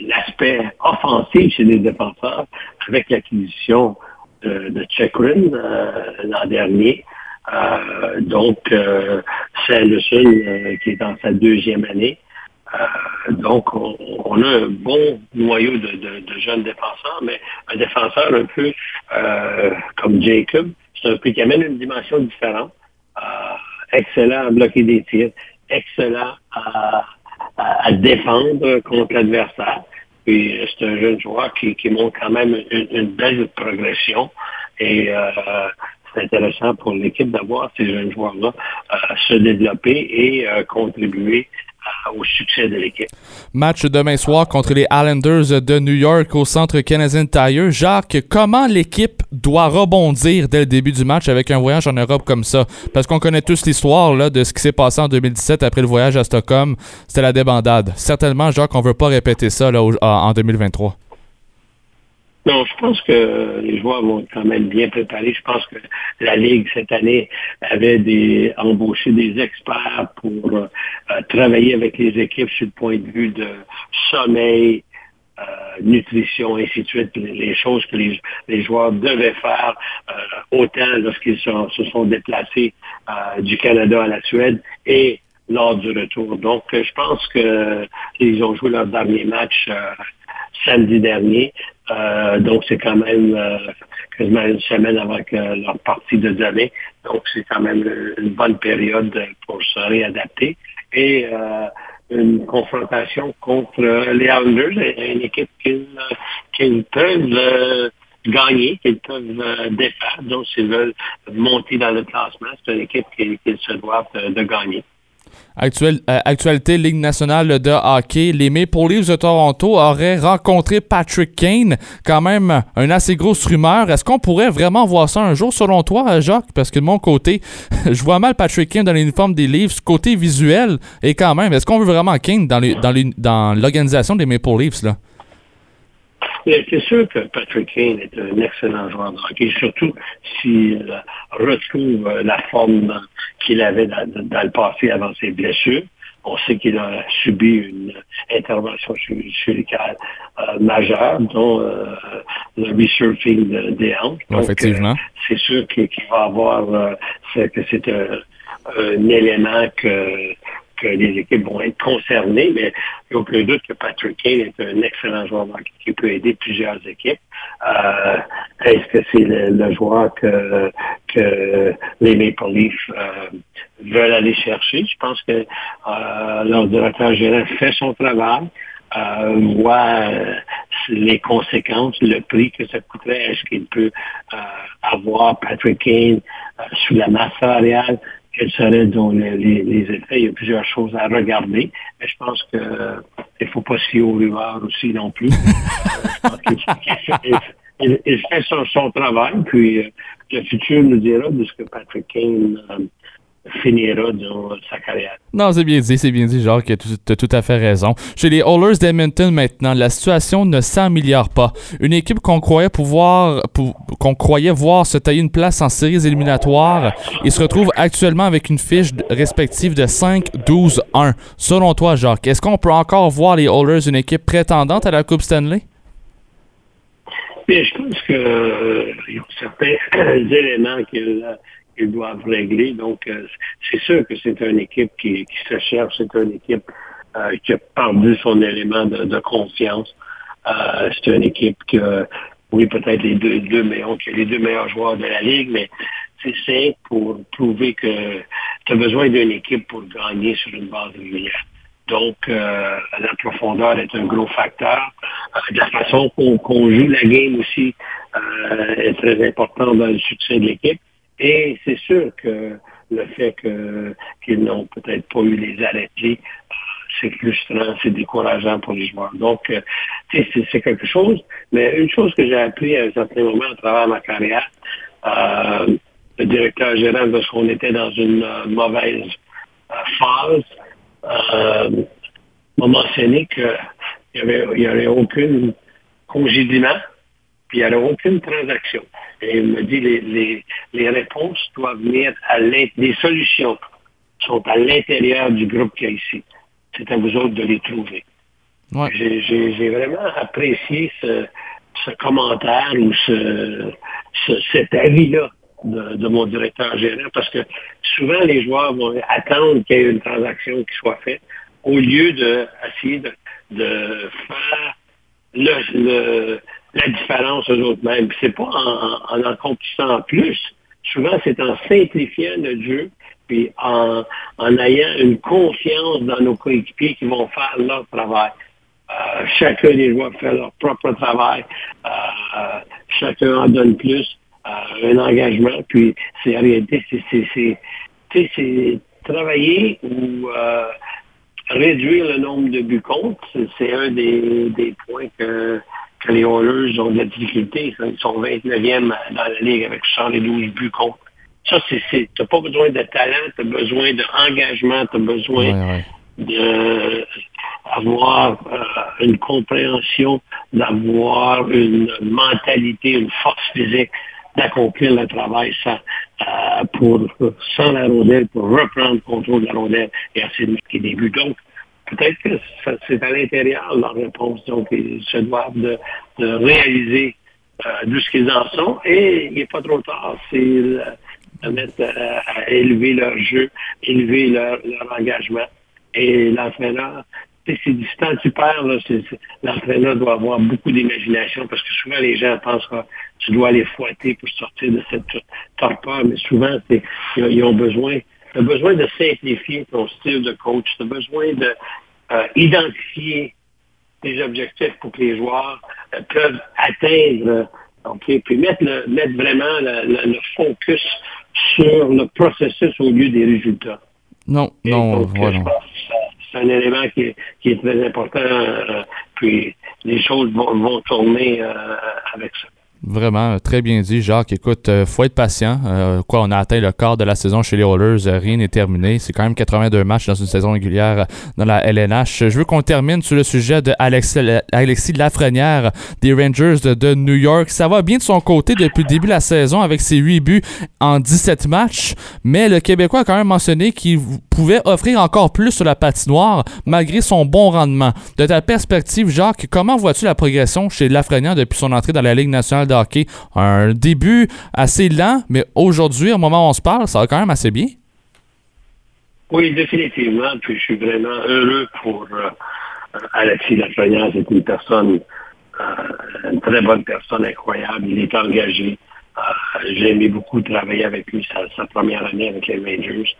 l'aspect offensif chez les défenseurs avec l'acquisition de, de euh, l'an dernier. Euh, donc, euh, c'est le seul qui est dans sa deuxième année. donc, on, a un bon noyau de, jeunes défenseurs, mais un défenseur un peu comme Jacob, c'est un peu qui amène une dimension différente. excellent à bloquer des tirs, excellent à défendre contre l'adversaire. Puis c'est un jeune joueur qui, qui montre quand même une, belle progression. Et euh, c'est intéressant pour l'équipe d'avoir ces jeunes joueurs-là euh, se développer et euh, contribuer au succès de l'équipe. Match demain soir contre les Islanders de New York au centre Canadian Tire. Jacques, comment l'équipe doit rebondir dès le début du match avec un voyage en Europe comme ça? Parce qu'on connaît tous l'histoire de ce qui s'est passé en 2017 après le voyage à Stockholm. C'était la débandade. Certainement, Jacques, on ne veut pas répéter ça là, en 2023. Non, je pense que les joueurs vont quand même bien préparés. Je pense que la Ligue, cette année, avait embauché des experts pour euh, travailler avec les équipes sur le point de vue de sommeil, euh, nutrition, ainsi de suite, les choses que les, joueurs devaient faire euh, autant lorsqu'ils se sont déplacés du Canada à la Suède et lors du retour. Donc, je pense qu'ils ont joué leur dernier match samedi dernier. Donc, c'est quand même quasiment une semaine avant leur partie de demain. Donc, c'est quand même une bonne période pour se réadapter. Et une confrontation contre les Islanders, une équipe qu'ils peuvent euh, gagner, qu'ils peuvent euh, défaire. Donc, s'ils veulent monter dans le classement, c'est une équipe qu'ils se doivent de gagner. Euh, actualité Ligue nationale de hockey, les Maple Leafs de Toronto auraient rencontré Patrick Kane. Quand même, une assez grosse rumeur. Est-ce qu'on pourrait vraiment voir ça un jour, selon toi, Jacques? Parce que de mon côté, [LAUGHS] je vois mal Patrick Kane dans l'uniforme des Leafs. Côté visuel, et quand même, est-ce qu'on veut vraiment Kane dans l'organisation dans des Maple Leafs, là? C'est sûr que Patrick Kane est un excellent joueur de hockey, surtout s'il retrouve la forme qu'il avait dans, le passé avant ses blessures. On sait qu'il a subi une intervention chirurgicale euh, majeure, dont euh, le resurfing des hanches. Effectivement. Euh, c'est sûr qu'il va avoir, que c'est un, élément que que les équipes vont être concernées, mais il n'y a aucun doute que Patrick Kane est un excellent joueur qui peut aider plusieurs équipes. Euh, est-ce que c'est le, joueur que, les Maple Leafs euh, veulent aller chercher? Je pense que euh, directeur général fait son travail. voit les conséquences, le prix que ça coûterait. Est-ce qu'il peut avoir Patrick Kane sous la masse salariale? Quels seraient donc les, effets. Il y a plusieurs choses à regarder. Mais je pense qu'il ne faut pas fier aux rumeurs aussi non plus. [LAUGHS] il, fait son, travail, puis euh, le futur nous dira de ce que Patrick Kane euh, finira sa carrière. Non, c'est bien dit, c'est bien dit, Jacques, tu as tout à fait raison. Chez les Oilers d'Edmonton maintenant, la situation ne s'améliore pas. Une équipe qu'on croyait pouvoir, qu'on croyait voir se tailler une place en séries éliminatoires, il se retrouve actuellement avec une fiche respective de 5-12-1. Selon toi, Jacques, est-ce qu'on peut encore voir les Oilers une équipe prétendante à la Coupe Stanley? Bien, je pense qu'il euh, y a certains [COUGHS] éléments que qu'ils doivent régler. Donc, euh, c'est sûr que c'est une équipe qui, se cherche, c'est une équipe euh, qui a perdu son élément de, confiance. Euh, c'est une équipe qui oui, peut-être les deux, deux meilleurs, les deux meilleurs joueurs de la Ligue, mais c'est pour prouver que tu as besoin d'une équipe pour gagner sur une base régulière. Donc, la profondeur est un gros facteur. la façon qu'on joue la game aussi est très important dans le succès de l'équipe. Et c'est sûr que le fait qu'ils n'ont peut-être pas eu les arrêts c'est frustrant, c'est décourageant pour les joueurs. Donc, euh, c'est quelque chose. Mais une chose que j'ai appris à un certain moment à travers ma carrière, euh, le directeur général, lorsqu'on était dans une euh, mauvaise phase, m'a mentionné qu'il n'y avait, il y aurait aucun congédiement, puis il n'y aurait aucune transaction. Et il me dit les, les, les réponses doivent venir à l'intérieur, les solutions sont à l'intérieur du groupe qu'il y a ici. C'est à vous autres de les trouver. J'ai vraiment apprécié ce, ce commentaire ou ce, ce cet avis-là de, de, mon directeur général parce que souvent les joueurs vont attendre qu'il y ait une transaction qui soit faite au lieu d'essayer de, de faire le, le, la différence aux autres mêmes. C'est pas en, en accomplissant plus. Souvent, c'est en simplifiant notre jeu, puis en, en ayant une confiance dans nos coéquipiers qui vont faire leur travail. Euh, chacun des joueurs fait leur propre travail. Euh, chacun en donne plus. Euh, un engagement. Puis, c'est en réalité, c'est travailler ou réduire le nombre de buts contre. C'est un des, des points que les Oilers ont de la difficulté. Ils sont 29e dans la Ligue avec 112 buts contre. Ça, c'est, tu n'as pas besoin de talent, tu as besoin d'engagement, tu as besoin d'avoir euh, une compréhension, d'avoir une mentalité, une force physique, d'accomplir le travail sans, euh, pour, sans la rondelle, pour reprendre le contrôle de la rondelle et essayer de marquer des buts. Donc, peut-être que c'est à l'intérieur leur réponse. Donc, ils se doivent de, réaliser d'où ce qu'ils en sont. Et il n'est pas trop tard, c'est de mettre à élever leur jeu, élever leur, leur engagement. Et l'entraîneur, c'est distant, tu perds, l'entraîneur doit avoir beaucoup d'imagination parce que souvent les gens pensent que tu dois les fouetter pour sortir de cette torpeur, mais souvent, ils ont besoin, tu as besoin de simplifier ton style de coach, tu as besoin de euh, tes objectifs pour que les joueurs euh, peuvent atteindre, OK, puis mettre, le, mettre vraiment le, le, focus sur le processus au lieu des résultats. Non, non, voilà c'est un élément qui est, très important. Euh, puis les choses vont, tourner euh, avec ça. Vraiment, très bien dit, Jacques. Écoute, euh, faut être patient. Euh, quoi, on a atteint le quart de la saison chez les Oilers. Euh, rien n'est terminé. C'est quand même 82 matchs dans une saison régulière dans la LNH. Je veux qu'on termine sur le sujet de Alexis, Lafrenière des Rangers de, New York. Ça va bien de son côté depuis le début de la saison avec ses 8 buts en 17 matchs. Mais le Québécois a quand même mentionné qu'il pouvait offrir encore plus sur la patinoire malgré son bon rendement. De ta perspective, Jacques, comment vois-tu la progression chez Lafrenière depuis son entrée dans la Ligue nationale de Un début assez lent, mais aujourd'hui, au moment où on se parle, ça va quand même assez bien. Oui, définitivement. Puis je suis vraiment heureux pour euh, Alexis Lafrenière. C'est une personne, euh, une très bonne personne, incroyable. Il est engagé. Euh, j'ai aimé beaucoup travailler avec lui sa, première année avec les Rangers.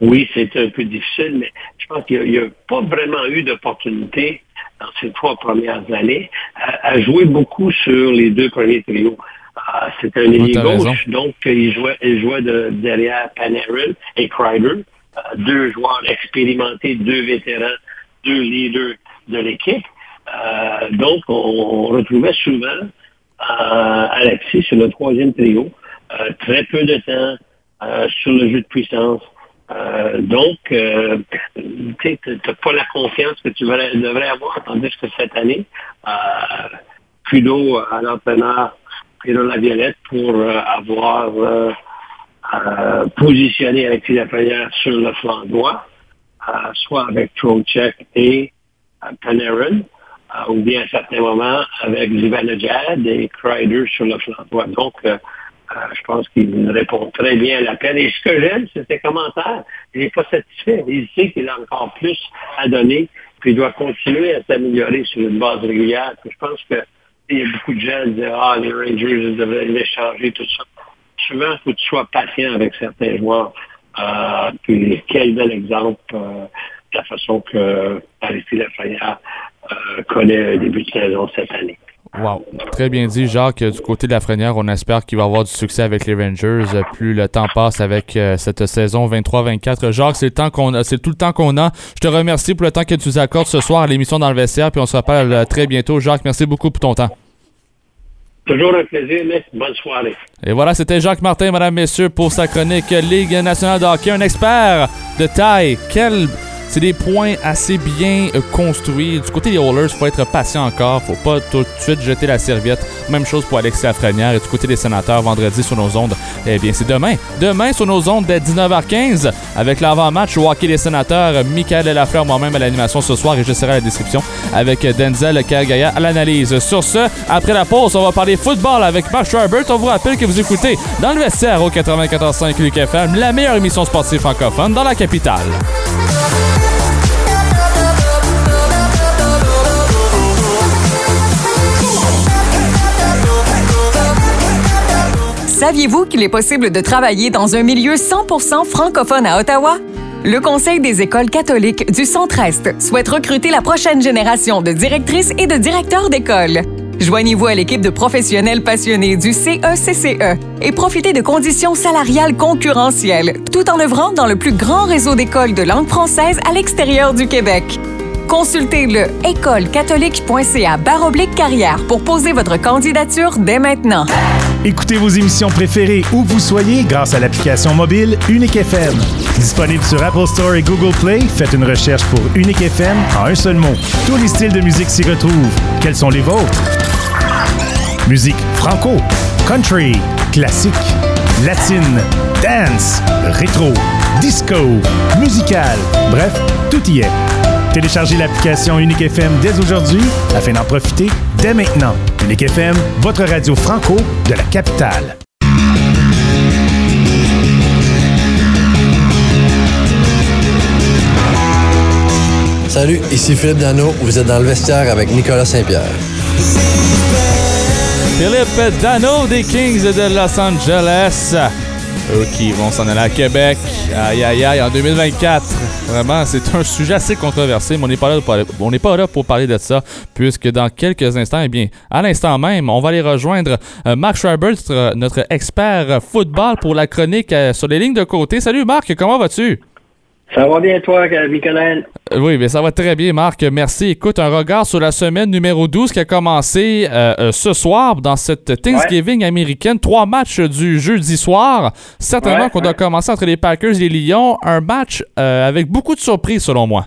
oui, c'était un peu difficile, mais je pense qu'il n'y a, pas vraiment eu d'opportunité dans ses trois premières années, a, joué beaucoup sur les deux premiers trios. Ah, C'était un ailier gauche, donc il jouait, il jouait de, derrière Panarin et Kreider, euh, deux joueurs expérimentés, deux vétérans, deux leaders de l'équipe. Euh, donc, on, retrouvait souvent euh, Alexis sur le troisième trio, très peu de temps sur le jeu de puissance, euh, donc, euh, tu n'as pas la confiance que tu devrais avoir, tandis que cette année, euh, Pluto à l'entraîneur Pedro Laviolette pour euh, avoir euh, positionné avec Lafrenière sur le flanc droit, soit avec Trocheck et Panarin, ou bien à certains moments avec Zivanejad et Kreider sur le flanc. Donc, euh, je pense qu'il répond très bien à l'appel. Et ce que j'aime, c'est ses commentaires. Il n'est pas satisfait. Il sait qu'il a encore plus à donner, puis il doit continuer à s'améliorer sur une base régulière. je pense que il y a beaucoup de gens qui disent Ah, les Rangers devraient l'échanger, tout ça. Souvent, il faut que tu sois patient avec certains joueurs. Euh, puis quel bel exemple euh, de la façon que Aristide Lafayette euh, connaît un début de saison cette année. Wow. Très bien dit, Jacques. Du côté de la Frenière, on espère qu'il va avoir du succès avec les Rangers. Plus le temps passe avec euh, cette saison 23-24. Jacques, c'est le temps qu'on c'est tout le temps qu'on a. Je te remercie pour le temps que tu nous accordes ce soir à l'émission dans le vestiaire, puis on se rappelle euh, très bientôt. Jacques, merci beaucoup pour ton temps. Toujours un plaisir, mais bonne soirée. Et voilà, c'était Jacques Martin, mesdames, messieurs, pour sa chronique Ligue nationale de hockey. Un expert de taille. Quel c'est des points assez bien euh, construits. Du côté des Oilers, faut être patient encore. Faut pas tout de suite jeter la serviette. Même chose pour Alexis Lafrenière. Et du côté des sénateurs, vendredi sur nos ondes, eh bien, c'est demain. Demain sur nos ondes dès 19h15 avec l'avant-match au hockey des sénateurs. Michael Lafleur, moi-même à l'animation ce soir et je serai à la description avec Denzel Kagaya à l'analyse. Sur ce, après la pause, on va parler football avec Mark Schreiber. On vous rappelle que vous écoutez dans le vestiaire au 94.5 UQFM, la meilleure émission sportive francophone dans la capitale. Saviez-vous qu'il est possible de travailler dans un milieu 100% francophone à Ottawa? Le Conseil des écoles catholiques du Centre-Est souhaite recruter la prochaine génération de directrices et de directeurs d'école. Joignez-vous à l'équipe de professionnels passionnés du CECCE e et profitez de conditions salariales concurrentielles, tout en œuvrant dans le plus grand réseau d'écoles de langue française à l'extérieur du Québec. Consultez le écolecatholique.ca carrière pour poser votre candidature dès maintenant. Écoutez vos émissions préférées où vous soyez grâce à l'application mobile Unique FM. Disponible sur Apple Store et Google Play, faites une recherche pour Unique FM en un seul mot. Tous les styles de musique s'y retrouvent. Quels sont les vôtres? Musique franco, country, classique, latine, dance, rétro, disco, musical, bref, tout y est. Téléchargez l'application Unique FM dès aujourd'hui afin d'en profiter dès maintenant. Unique FM, votre radio franco de la capitale. Salut, ici Philippe Dano. Vous êtes dans le vestiaire avec Nicolas Saint-Pierre. Philippe Dano des Kings de Los Angeles. Eux qui vont s'en aller à Québec. Aïe, aïe, aïe, en 2024. Vraiment, c'est un sujet assez controversé, mais on n'est pas, là pour, on pas là pour parler de ça, puisque dans quelques instants, eh bien, à l'instant même, on va aller rejoindre euh, Marc Schreiber, notre, notre expert football pour la chronique euh, sur les lignes de côté. Salut Marc, comment vas-tu? Ça va bien, toi, Nicolas? Euh, Oui, mais ça va très bien, Marc. Merci. Écoute, un regard sur la semaine numéro 12 qui a commencé euh, euh, ce soir dans cette Thanksgiving américaine. Trois matchs du jeudi soir. Certainement Ouais, qu'on doit ouais. commencer entre les Packers et les Lions. Un match euh, avec beaucoup de surprises, selon moi.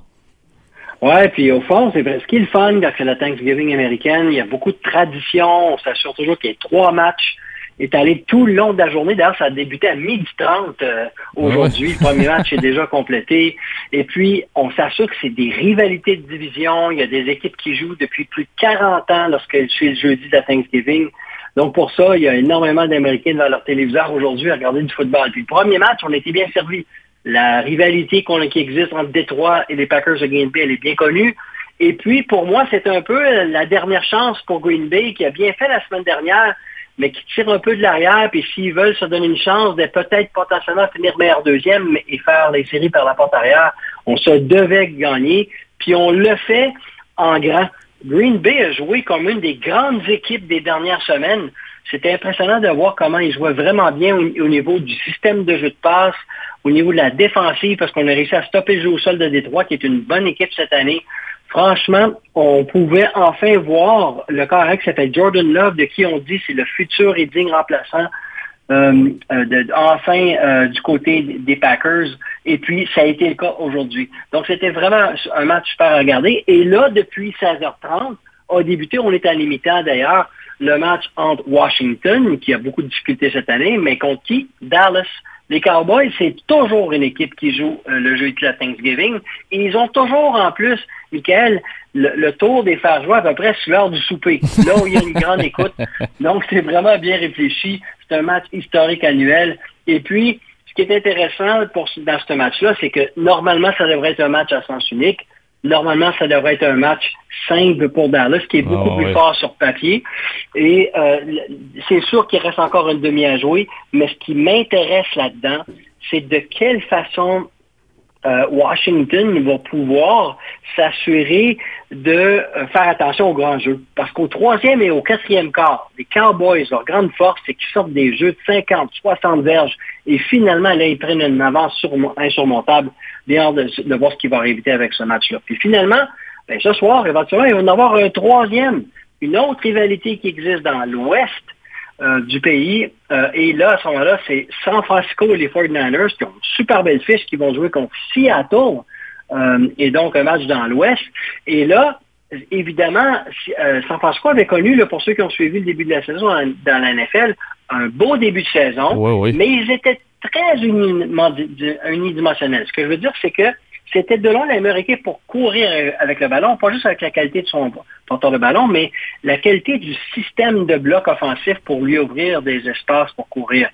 Ouais, puis au fond, c'est. Ce qui est le fun quand c'est la Thanksgiving américaine, il y a beaucoup de traditions. On s'assure toujours qu'il y ait trois matchs étalés tout le long de la journée. D'ailleurs, ça a débuté à 12h30 euh, aujourd'hui. Le premier match est déjà complété. Et puis, on s'assure que c'est des rivalités de division. Il y a des équipes qui jouent depuis plus de 40 ans lorsque c'est le jeudi de la Thanksgiving. Donc, pour ça, il y a énormément d'Américains devant leur téléviseur aujourd'hui à regarder du football. Puis le premier match, on était bien servi. La rivalité qu'on- qui existe entre Détroit et les Packers de Green Bay, elle est bien connue. Et puis, pour moi, c'est un peu la dernière chance pour Green Bay qui a bien fait la semaine dernière, mais qui tire un peu de l'arrière. Puis s'ils veulent se donner une chance de peut-être potentiellement finir meilleur deuxième et faire les séries par la porte arrière, on se devait gagner. Puis on le fait en grand. Green Bay a joué comme une des grandes équipes des dernières semaines. C'était impressionnant de voir comment ils jouaient vraiment bien au, au niveau du système de jeu de passe, au niveau de la défensive, parce qu'on a réussi à stopper le jeu au sol de Détroit, qui est une bonne équipe cette année. Franchement, on pouvait enfin voir le carré qui s'appelle Jordan Love, de qui on dit c'est le futur et digne remplaçant euh, euh, enfin euh, du côté des Packers. Et puis, ça a été le cas aujourd'hui. Donc, c'était vraiment un match super à regarder. Et là, depuis 16h30, a débuté, on est à l'imitant d'ailleurs, le match entre Washington, qui a beaucoup de difficultés cette année, mais contre qui? Dallas. Les Cowboys, c'est toujours une équipe qui joue le jeu de la Thanksgiving. Et ils ont toujours en plus, Michael, le, le tour des faire jouer à peu près sur l'heure du souper, là où il y a une [LAUGHS] grande écoute. Donc, c'est vraiment bien réfléchi. C'est un match historique annuel. Et puis, ce qui est intéressant pour, dans ce match-là, c'est que normalement, ça devrait être un match à sens unique. Normalement, ça devrait être un match simple pour Dallas, qui est beaucoup Ah, plus oui. fort sur papier. Et euh, c'est sûr qu'il reste encore une demi à jouer, mais ce qui m'intéresse là-dedans, c'est de quelle façon euh, Washington va pouvoir s'assurer de euh, faire attention aux grands jeux. Parce qu'au troisième et au quatrième quart, les Cowboys, leur grande force, c'est qu'ils sortent des jeux de 50, 60 verges et finalement, là, ils prennent une avance surmo- insurmontable. Bien de, de voir ce qui va arriver avec ce match-là. Puis finalement, ben, ce soir, éventuellement, il va y en avoir un troisième, une autre rivalité qui existe dans l'ouest euh, du pays. Euh, et là, à ce moment-là, c'est San Francisco et les 49ers qui ont une super belle fiche qui vont jouer contre Seattle. Euh, et donc, un match dans l'ouest. Et là, évidemment, euh, San Francisco avait connu, là, pour ceux qui ont suivi le début de la saison dans, la NFL, un beau début de saison, Oui, oui. mais ils étaient très unidimensionnels. Ce que je veux dire, c'est que c'était de loin la meilleure équipe pour courir euh, avec le ballon, pas juste avec la qualité de son porteur de ballon, mais la qualité du système de bloc offensif pour lui ouvrir des espaces pour courir.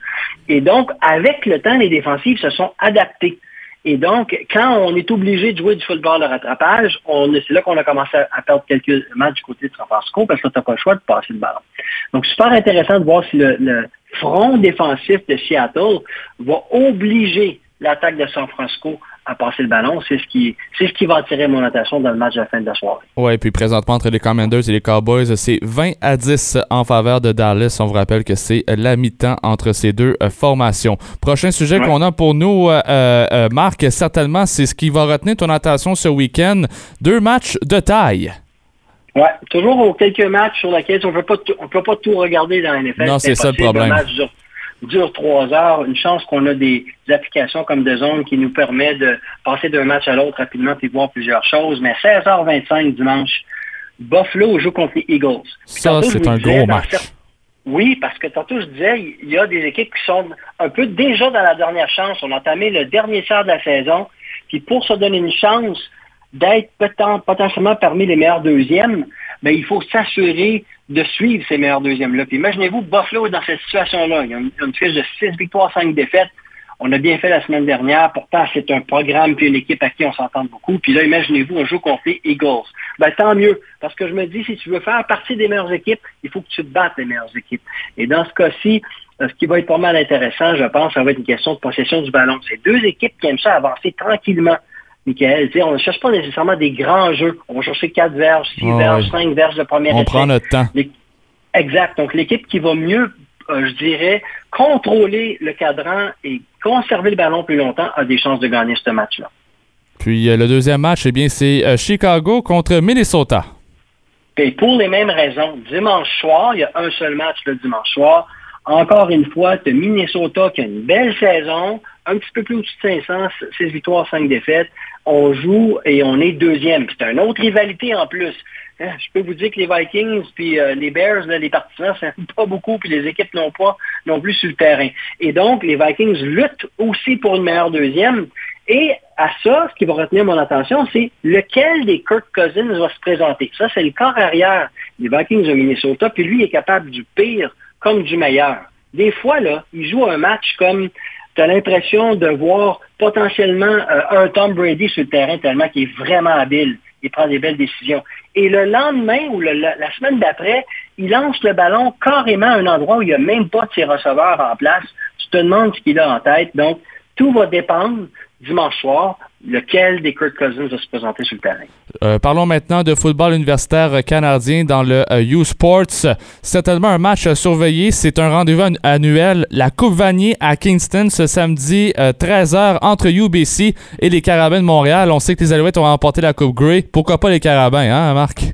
Et donc, avec le temps, les défensives se sont adaptées. Et donc, quand on est obligé de jouer du football de rattrapage, c'est là qu'on a commencé à, perdre quelques matchs du côté de San Francisco parce que tu n'as pas le choix de passer le ballon. Donc, super intéressant de voir si le front défensif de Seattle va obliger l'attaque de San Francisco à passer le ballon. C'est ce qui, c'est ce qui va attirer mon attention dans le match de la fin de la soirée. Ouais, puis présentement, entre les Commanders et les Cowboys, c'est 20 à 10 en faveur de Dallas. On vous rappelle que c'est la mi-temps entre ces deux euh, formations. Prochain sujet Ouais. qu'on a pour nous, euh, euh, Marc, certainement, c'est ce qui va retenir ton attention ce week-end. Deux matchs de taille. Ouais, toujours aux quelques matchs sur lesquels on ne peut pas tout regarder dans la NFL. Non, c'est ça le problème. Match dure, trois heures. Une chance qu'on a des, des applications comme The Zone qui nous permet de passer d'un match à l'autre rapidement et voir plusieurs choses. Mais 16h25 dimanche, Buffalo joue contre les Eagles. Puis Ça, c'est un gros match. Oui, parce que tantôt je disais, il y a des équipes qui sont un peu déjà dans la dernière chance. On a entamé le dernier tiers de la saison. Puis pour se donner une chance d'être poten- potentiellement parmi les meilleurs deuxièmes, ben, il faut s'assurer de suivre ces meilleurs deuxièmes-là. Puis imaginez-vous, Buffalo dans cette situation-là. Il y a une, une fiche de 6 victoires, 5 défaites. On a bien fait la semaine dernière. Pourtant, c'est un programme puis une équipe à qui on s'entend beaucoup. Puis là, imaginez-vous, on joue contre les Eagles. Ben, tant mieux. Parce que je me dis, si tu veux faire partie des meilleures équipes, il faut que tu battes les meilleures équipes. Et dans ce cas-ci, euh, ce qui va être pas mal intéressant, je pense, ça va être une question de possession du ballon. C'est deux équipes qui aiment ça avancer tranquillement. Michael, on ne cherche pas nécessairement des grands jeux. On va chercher quatre verges, six Ouais, verges, ouais. cinq verges de première On prend notre temps. Exact. Donc, l'équipe qui va mieux, euh, je dirais, contrôler le cadran et conserver le ballon plus longtemps a des chances de gagner ce match-là. Puis euh, le deuxième match, eh bien, c'est euh, Chicago contre Minnesota. Et pour les mêmes raisons, dimanche soir, il y a un seul match le dimanche soir. Encore une fois, tu Minnesota qui a une belle saison, un petit peu plus au-dessus de 500, 6 victoires, 5 défaites. On joue et on est deuxième. C'est une autre rivalité en plus. Hein, Je peux vous dire que les Vikings puis euh, les Bears, là, les partisans, ça pas beaucoup, puis les équipes n'ont pas non plus sur le terrain. Et donc, les Vikings luttent aussi pour une meilleure deuxième. Et à ça, ce qui va retenir mon attention, c'est lequel des Kirk Cousins va se présenter. Ça, c'est le corps arrière des Vikings de Minnesota, puis lui est capable du pire comme du meilleur. Des fois, là, il joue un match comme tu as l'impression de voir potentiellement euh, un Tom Brady sur le terrain tellement qu'il est vraiment habile. Il prend des belles décisions. Et le lendemain ou la, la semaine d'après, il lance le ballon carrément à un endroit où il n'y a même pas de ses receveurs en place. Tu te demandes ce qu'il a en tête. Donc, tout va dépendre dimanche soir, lequel des Kirk Cousins va se présenter sur le terrain? Euh, parlons maintenant de football universitaire canadien dans le euh, U-Sports. Certainement un match à surveiller. C'est un rendez-vous annu- annuel. La Coupe Vanier à Kingston ce samedi 13h entre UBC et les Carabins de Montréal. On sait que les Alouettes ont remporté la Coupe Grey. Pourquoi pas les Carabins, hein, Marc?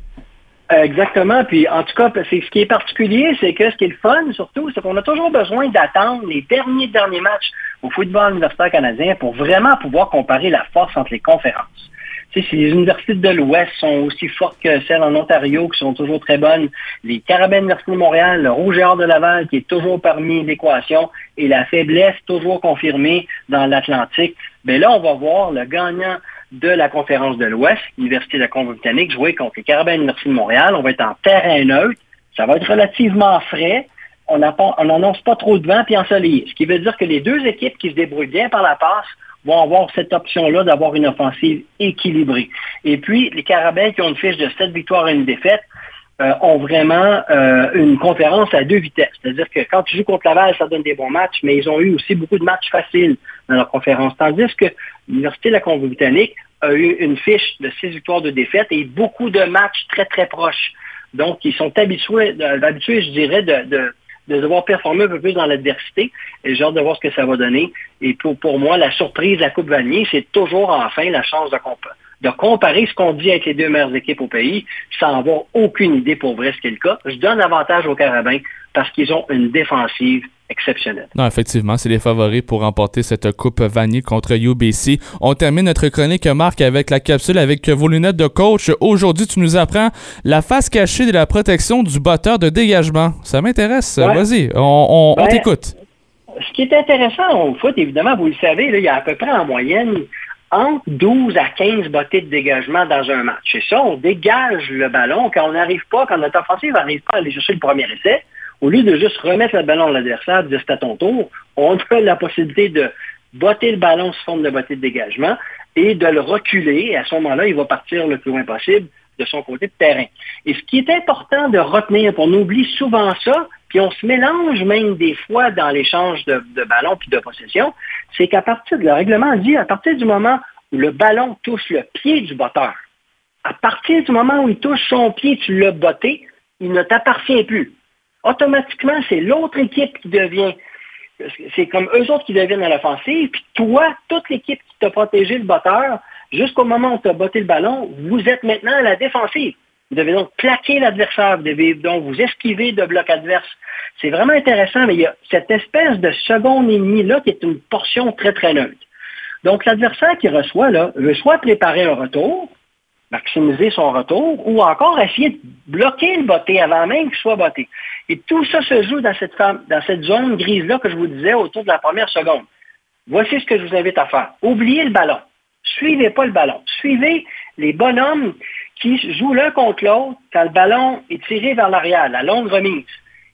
Exactement. Puis en tout cas, c'est ce qui est particulier, c'est que ce qui est le fun surtout, c'est qu'on a toujours besoin d'attendre les derniers derniers matchs au football universitaire canadien pour vraiment pouvoir comparer la force entre les conférences. Tu sais, si les universités de l'Ouest sont aussi fortes que celles en Ontario, qui sont toujours très bonnes, les Carabins de l'Université de Montréal, le Rouge et Or de Laval, qui est toujours parmi l'équation, et la faiblesse toujours confirmée dans l'Atlantique, ben là, on va voir le gagnant de la conférence de l'Ouest, l'Université de la Colombie-Britannique, jouer contre les Carabins de de Montréal. On va être en terrain neutre. Ça va être relativement frais. On n'annonce pas trop de vent puis ensoleillé. Ce qui veut dire que les deux équipes qui se débrouillent bien par la passe vont avoir cette option-là d'avoir une offensive équilibrée. Et puis, les Carabins qui ont une fiche de 7 victoires et une défaite, euh, ont vraiment euh, une conférence à deux vitesses. C'est-à-dire que quand tu joues contre Laval, ça donne des bons matchs, mais ils ont eu aussi beaucoup de matchs faciles dans leur conférence. Tandis que l'Université de la Colombie-Britannique a eu une fiche de six victoires de défaite et beaucoup de matchs très, très proches. Donc, ils sont habitués, habitués je dirais, de, de, de devoir performer un peu plus dans l'adversité. Et j'ai hâte de voir ce que ça va donner. Et pour, pour moi, la surprise de la Coupe Vanier, c'est toujours enfin la chance de, de comparer ce qu'on dit avec les deux meilleures équipes au pays sans avoir aucune idée pour vrai ce qui est le cas. Je donne l'avantage aux Carabins parce qu'ils ont une défensive exceptionnelle. Non, effectivement, c'est les favoris pour remporter cette Coupe Vanier contre UBC. On termine notre chronique, Marc, avec la capsule avec vos lunettes de coach. Aujourd'hui, tu nous apprends la face cachée de la protection du botteur de dégagement. Ça m'intéresse. Ouais. Vas-y, on, on- on Ouais. t'écoute. Ce qui est intéressant au foot, évidemment, vous le savez, là, il y a à peu près en moyenne entre 12 à 15 bottées de dégagement dans un match. Et ça, on dégage le ballon quand on n'arrive pas, quand notre offensive n'arrive pas à aller chercher le premier essai. Au lieu de juste remettre le ballon à l'adversaire, de c'est à ton tour, on a la possibilité de botter le ballon sous forme de bottée de dégagement et de le reculer. À ce moment-là, il va partir le plus loin possible de son côté de terrain. Et ce qui est important de retenir, on oublie souvent ça, puis on se mélange même des fois dans l'échange de, ballons puis de possession, c'est qu'à partir de le règlement dit, à partir du moment où le ballon touche le pied du botteur, à partir du moment où il touche son pied, tu l'as botté, il ne t'appartient plus. Automatiquement, c'est l'autre équipe qui devient c'est comme eux autres qui deviennent à l'offensive, puis toi, toute l'équipe qui t'a protégé le botteur, jusqu'au moment où tu as botté le ballon, vous êtes maintenant à la défensive. Vous devez donc plaquer l'adversaire, vous devez donc vous esquiver de bloc adverse. C'est vraiment intéressant, mais il y a cette espèce de seconde et demie-là qui est une portion très, très neutre. Donc, l'adversaire qui reçoit, là, veut soit préparer un retour, maximiser son retour, ou encore essayer de bloquer le botté avant même qu'il soit botté. Et tout ça se joue dans cette, dans cette zone grise-là que je vous disais autour de la première seconde. Voici ce que je vous invite à faire. Oubliez le ballon. Suivez pas le ballon. Suivez les bonhommes qui jouent l'un contre l'autre quand le ballon est tiré vers l'arrière, la longue remise.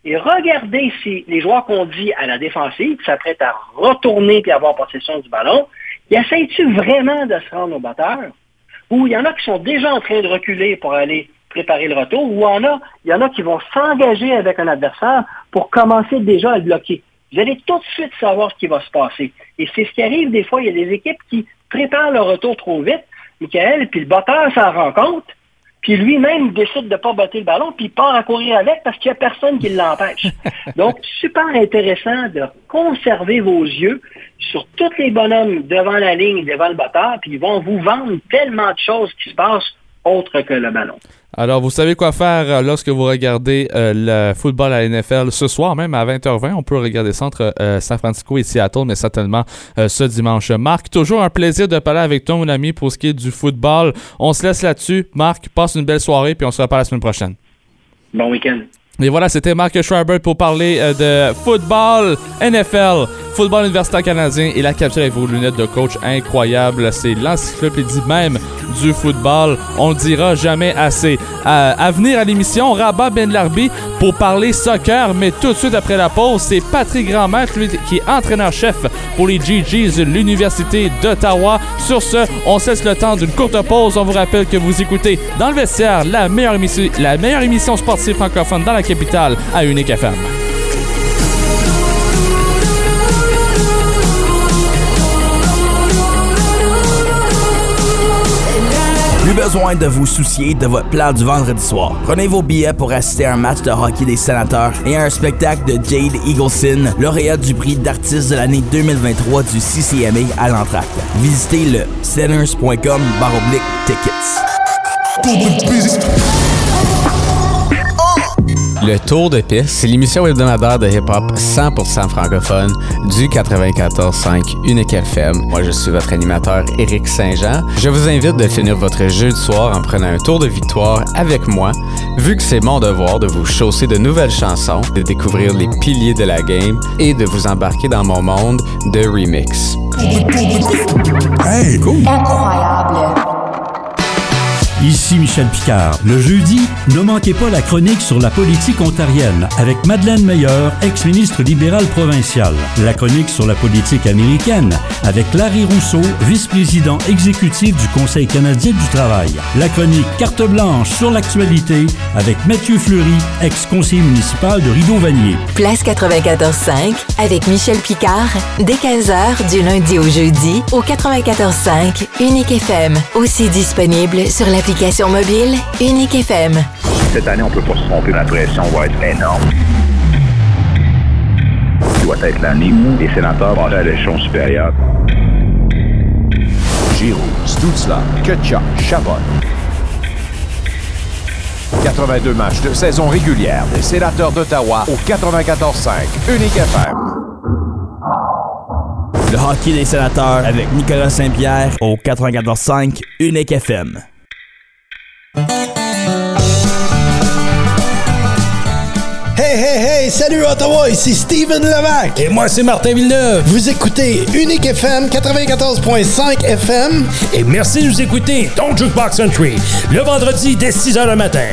Et regardez si les joueurs qu'on dit à la défensive s'apprêtent à retourner et avoir possession du ballon, y essayent-tu vraiment de se rendre au batteur? Ou il y en a qui sont déjà en train de reculer pour aller préparer le retour, ou en a, il y en a qui vont s'engager avec un adversaire pour commencer déjà à le bloquer? Vous allez tout de suite savoir ce qui va se passer. Et c'est ce qui arrive des fois. Il y a des équipes qui préparent le retour trop vite, Michael, puis le batteur s'en rend compte, puis lui-même décide de ne pas botter le ballon, puis il part à courir avec parce qu'il n'y a personne qui l'empêche. [LAUGHS] Donc, super intéressant de conserver vos yeux sur tous les bonhommes devant la ligne, devant le batteur, puis ils vont vous vendre tellement de choses qui se passent autre que le ballon. Alors, vous savez quoi faire euh, lorsque vous regardez euh, le football à la NFL ce soir, même à 20h20. On peut regarder ça entre euh, San Francisco et Seattle, mais certainement ce dimanche. Marc, toujours un plaisir de parler avec toi, mon ami, pour ce qui est du football. On se laisse là-dessus. Marc, passe une belle soirée, puis on se reparle la semaine prochaine. Bon week-end. Et voilà, c'était Marc Schreiber pour parler de football, NFL, football universitaire canadien et la capture avec vos lunettes de coach incroyable. C'est l'encyclopédie même du football. On le dira jamais assez. à venir à l'émission, Rabat Ben Larbi pour parler soccer, mais tout de suite après la pause, c'est Patrick Grandmaître, qui est entraîneur-chef pour les GGs de l'Université d'Ottawa. Sur ce, on cesse le temps d'une courte pause. On vous rappelle que vous écoutez dans le vestiaire la meilleure émission, la meilleure émission sportive francophone dans la capitale à Unique FM. Besoin de vous soucier de votre plan du vendredi soir. Prenez vos billets pour assister à un match de hockey des sénateurs et à un spectacle de Jade Eagleson, lauréat du prix d'artiste de l'année 2023 du CCMA à l'entracte. Visitez le centers.com tickets. Le Tour de piste, c'est l'émission hebdomadaire de hip-hop 100% francophone du 94.5 Unique FM. Moi, je suis votre animateur Éric Saint-Jean. Je vous invite de finir votre jeu de soir en prenant un tour de victoire avec moi, vu que c'est mon devoir de vous chausser de nouvelles chansons, de découvrir les piliers de la game et de vous embarquer dans mon monde de remix. Hey, cool. Incroyable. Ici Michel Picard. Le jeudi, ne manquez pas la chronique sur la politique ontarienne avec Madeleine Meilleur, ex-ministre libéral provincial. La chronique sur la politique américaine avec Larry Rousseau, vice-président exécutif du Conseil canadien du travail. La chronique carte blanche sur l'actualité avec Mathieu Fleury, ex-conseiller municipal de Rideau-Vanier. Place 94.5 avec Michel Picard dès 15h du lundi au jeudi au 94.5 Unique FM. Aussi disponible sur la Application mobile Unique FM. Cette année, on peut pas se tromper. La pression va être énorme. Ce doit être l'année où les sénateurs vont à l'échelon supérieur. Giroud, Stutzla, Kutchuk, Chabot. 82 matchs de saison régulière des sénateurs d'Ottawa au 94.5 Unique FM. Le hockey des sénateurs avec Nicolas Saint-Pierre au 94.5 Unique FM. Hey, hey, hey! Salut Ottawa, ici Steven Levac. Et moi, c'est Martin Villeneuve. Vous écoutez Unique FM 94.5 FM. Et merci de nous écouter, Don't Jukebox Country, le vendredi dès 6 h le matin.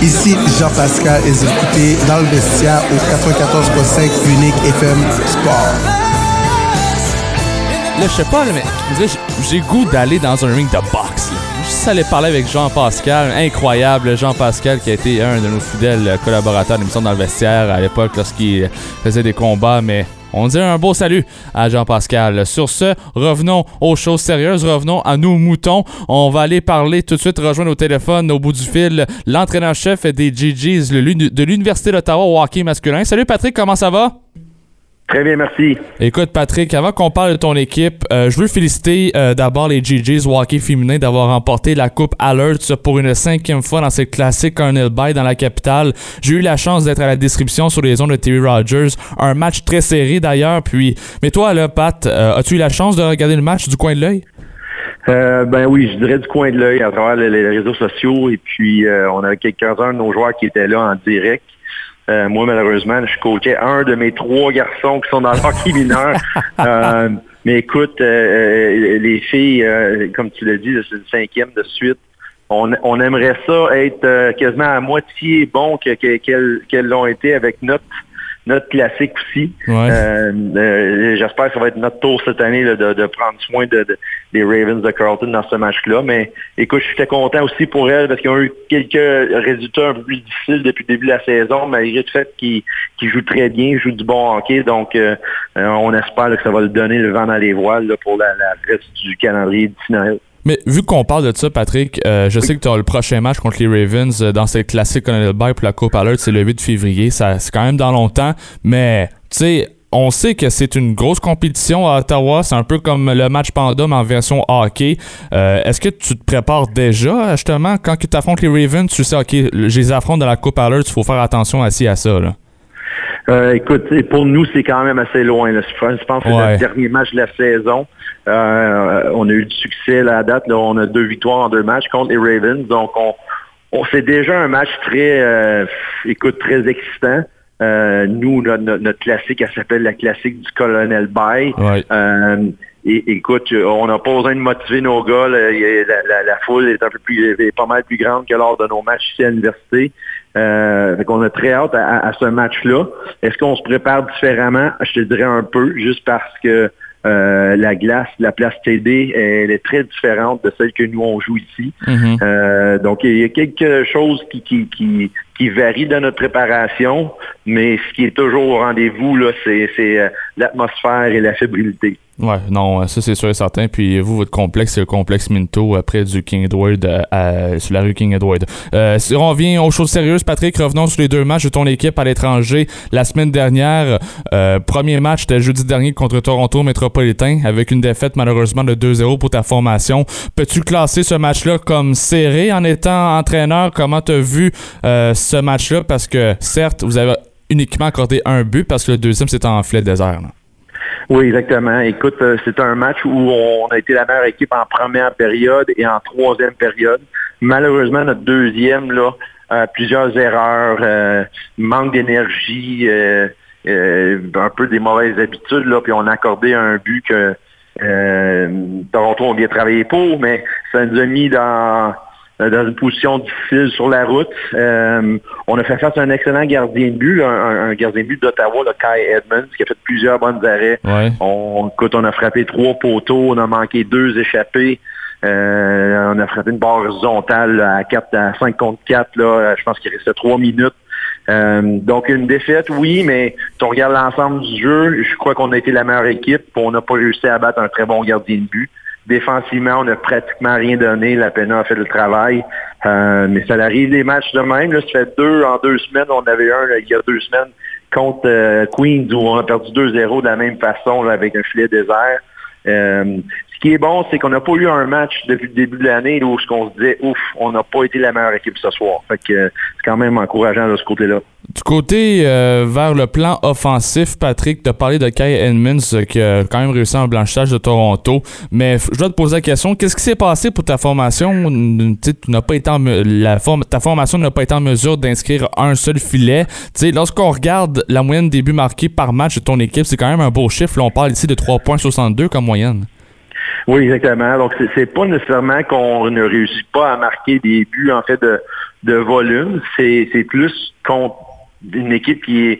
Ici Jean-Pascal et vous écoutez dans le vestiaire au 94.5 Unique FM Sport. Là, je sais pas, mais j'ai goût d'aller dans un ring de boxe. Juste aller parler avec Jean-Pascal, incroyable Jean-Pascal qui a été un de nos fidèles collaborateurs d'émission dans le vestiaire à l'époque lorsqu'il faisait des combats, mais on dit un beau salut à Jean-Pascal. Sur ce, revenons aux choses sérieuses, revenons à nos moutons. On va aller parler tout de suite, rejoindre au téléphone au bout du fil l'entraîneur-chef des GGs de l'Université d'Ottawa au hockey masculin. Salut Patrick, comment ça va? Très bien, merci. Écoute, Patrick, avant qu'on parle de ton équipe, euh, je veux féliciter euh, d'abord les GGs hockey féminin d'avoir remporté la Coupe Alert pour une cinquième fois dans cette classique Colonel Bay dans la capitale. J'ai eu la chance d'être à la description sur les ondes de Terry Rogers. Un match très serré d'ailleurs. Puis, mais toi, là, Pat, euh, as-tu eu la chance de regarder le match du coin de l'œil? ben oui, je dirais du coin de l'œil à travers les, réseaux sociaux. Et puis, on avait quelques-uns de nos joueurs qui étaient là en direct. Euh, moi, malheureusement, je coachais un de mes trois garçons qui sont dans le [LAUGHS] hockey mineur. Euh, mais écoute, euh, les filles, euh, comme tu l'as dit, c'est le cinquième de suite. On, on aimerait ça être euh, quasiment à moitié bon que- que- qu'elles qu'elles l'ont été avec notre notre classique aussi. Ouais. Euh, euh, J'espère que ça va être notre tour cette année là, de, de prendre soin de, de- des Ravens de Carlton dans ce match-là. Mais écoute, je suis content aussi pour elles parce qu'ils ont eu quelques résultats un peu plus difficiles depuis le début de la saison, malgré le fait qu'ils jouent très bien, ils jouent du bon hockey. Donc, euh, euh, on espère là, que ça va le donner le vent dans les voiles là, pour la, la reste du calendrier d'ici Noël. Mais vu qu'on parle de ça, Patrick, euh, je sais que tu as le prochain match contre les Ravens euh, dans cette classique Colonel Bay pour la Coupe Alert, c'est le 8 février. Ça, c'est quand même dans longtemps. Mais, tu sais, on sait que c'est une grosse compétition à Ottawa. C'est un peu comme le match Panda, mais en version hockey. Euh, Est-ce que tu te prépares déjà, justement, quand tu affrontes les Ravens, tu sais, OK, je les affronte dans la Coupe Alert, il faut faire attention assis à ça, là. Euh, écoute, pour nous, c'est quand même assez loin. là. Je pense que c'est Ouais. le dernier match de la saison. Euh, on a eu du succès là, à date. Là, on a deux victoires en deux matchs contre les Ravens. Donc, on, on c'est déjà un match très, euh, écoute, très excitant. Euh, nous, notre, notre- classique, elle s'appelle la classique du Colonel Bay. Ouais. Euh, et, écoute, on n'a pas besoin de motiver nos gars. là. La, la- la foule est un peu plus, est pas mal plus grande que lors de nos matchs ici à l'université. Euh, fait qu'on a très hâte à, à- à ce match-là. Est-ce qu'on se prépare différemment? Je te dirais un peu, juste parce que euh, la glace, la place TD, elle est très différente de celle que nous on joue ici. Mhm. Euh, donc il y a quelque chose qui, qui, qui, qui varie dans notre préparation, mais ce qui est toujours au rendez-vous, là, c'est, c'est euh, l'atmosphère et la fébrilité. Ouais, non, euh, ça c'est sûr et certain. Puis vous, votre complexe, c'est le complexe Minto euh, près du King Edward, euh, à- sur la rue King Edward. Euh, si on revient aux choses sérieuses, Patrick, revenons sur les deux matchs de ton équipe à l'étranger la semaine dernière. Euh, premier match, c'était jeudi dernier contre Toronto Métropolitain, avec une défaite malheureusement de 2-0 pour ta formation. Peux-tu classer ce match-là comme serré en étant entraîneur? Comment tu as vu euh, ce match-là? Parce que certes, vous avez uniquement accordé un but parce que le deuxième, c'était en filet désert. là. Oui, exactement. Écoute, euh, c'est un match où on a été la meilleure équipe en première période et en troisième période. Malheureusement, notre deuxième, là, euh, plusieurs erreurs, euh, manque d'énergie, euh, un peu des mauvaises habitudes, là, puis on a accordé un but que Toronto a bien travaillé pour, mais ça nous a mis dans dans une position difficile sur la route. Euh, on a fait face à un excellent gardien de but, un, un- gardien de but d'Ottawa, le Kai Edmonds, qui a fait plusieurs bonnes arrêts. Ouais. On, écoute, on a frappé trois poteaux, on a manqué deux échappés. Euh, on a frappé une barre horizontale là, à 4 à 5 contre 4. Là, je pense qu'il restait trois minutes. Euh, donc une défaite, oui, mais si on regarde l'ensemble du jeu, je crois qu'on a été la meilleure équipe. On n'a pas réussi à battre un très bon gardien de but. Défensivement, on n'a pratiquement rien donné. La PENA a fait le travail. Euh, mais ça arrive des matchs de même. Là, ça fait deux en deux semaines. On avait un là, il y a deux semaines contre euh, Queens où on a perdu 2-0 de la même façon là, avec un filet désert. Euh, ce qui est bon, c'est qu'on n'a pas eu un match depuis le début de l'année où ce qu'on se disait, ouf, on n'a pas été la meilleure équipe ce soir. Fait que euh, c'est quand même encourageant de ce côté-là. Du côté euh, vers le plan offensif, Patrick, tu as parlé de Kai Edmonds euh, qui a quand même réussi en blanchissage de Toronto. Mais je dois te poser la question, qu'est-ce qui s'est passé pour ta formation? N'as pas été en la ta formation n'a pas été en mesure d'inscrire un seul filet. Lorsqu'on regarde la moyenne des buts marqués par match de ton équipe, c'est quand même un beau chiffre. Là, on parle ici de 3,62 comme moyenne. Oui, exactement. Donc, c'est- pas nécessairement qu'on ne réussit pas à marquer des buts, en fait, de, de volume. C'est c'est plus contre une équipe qui, est,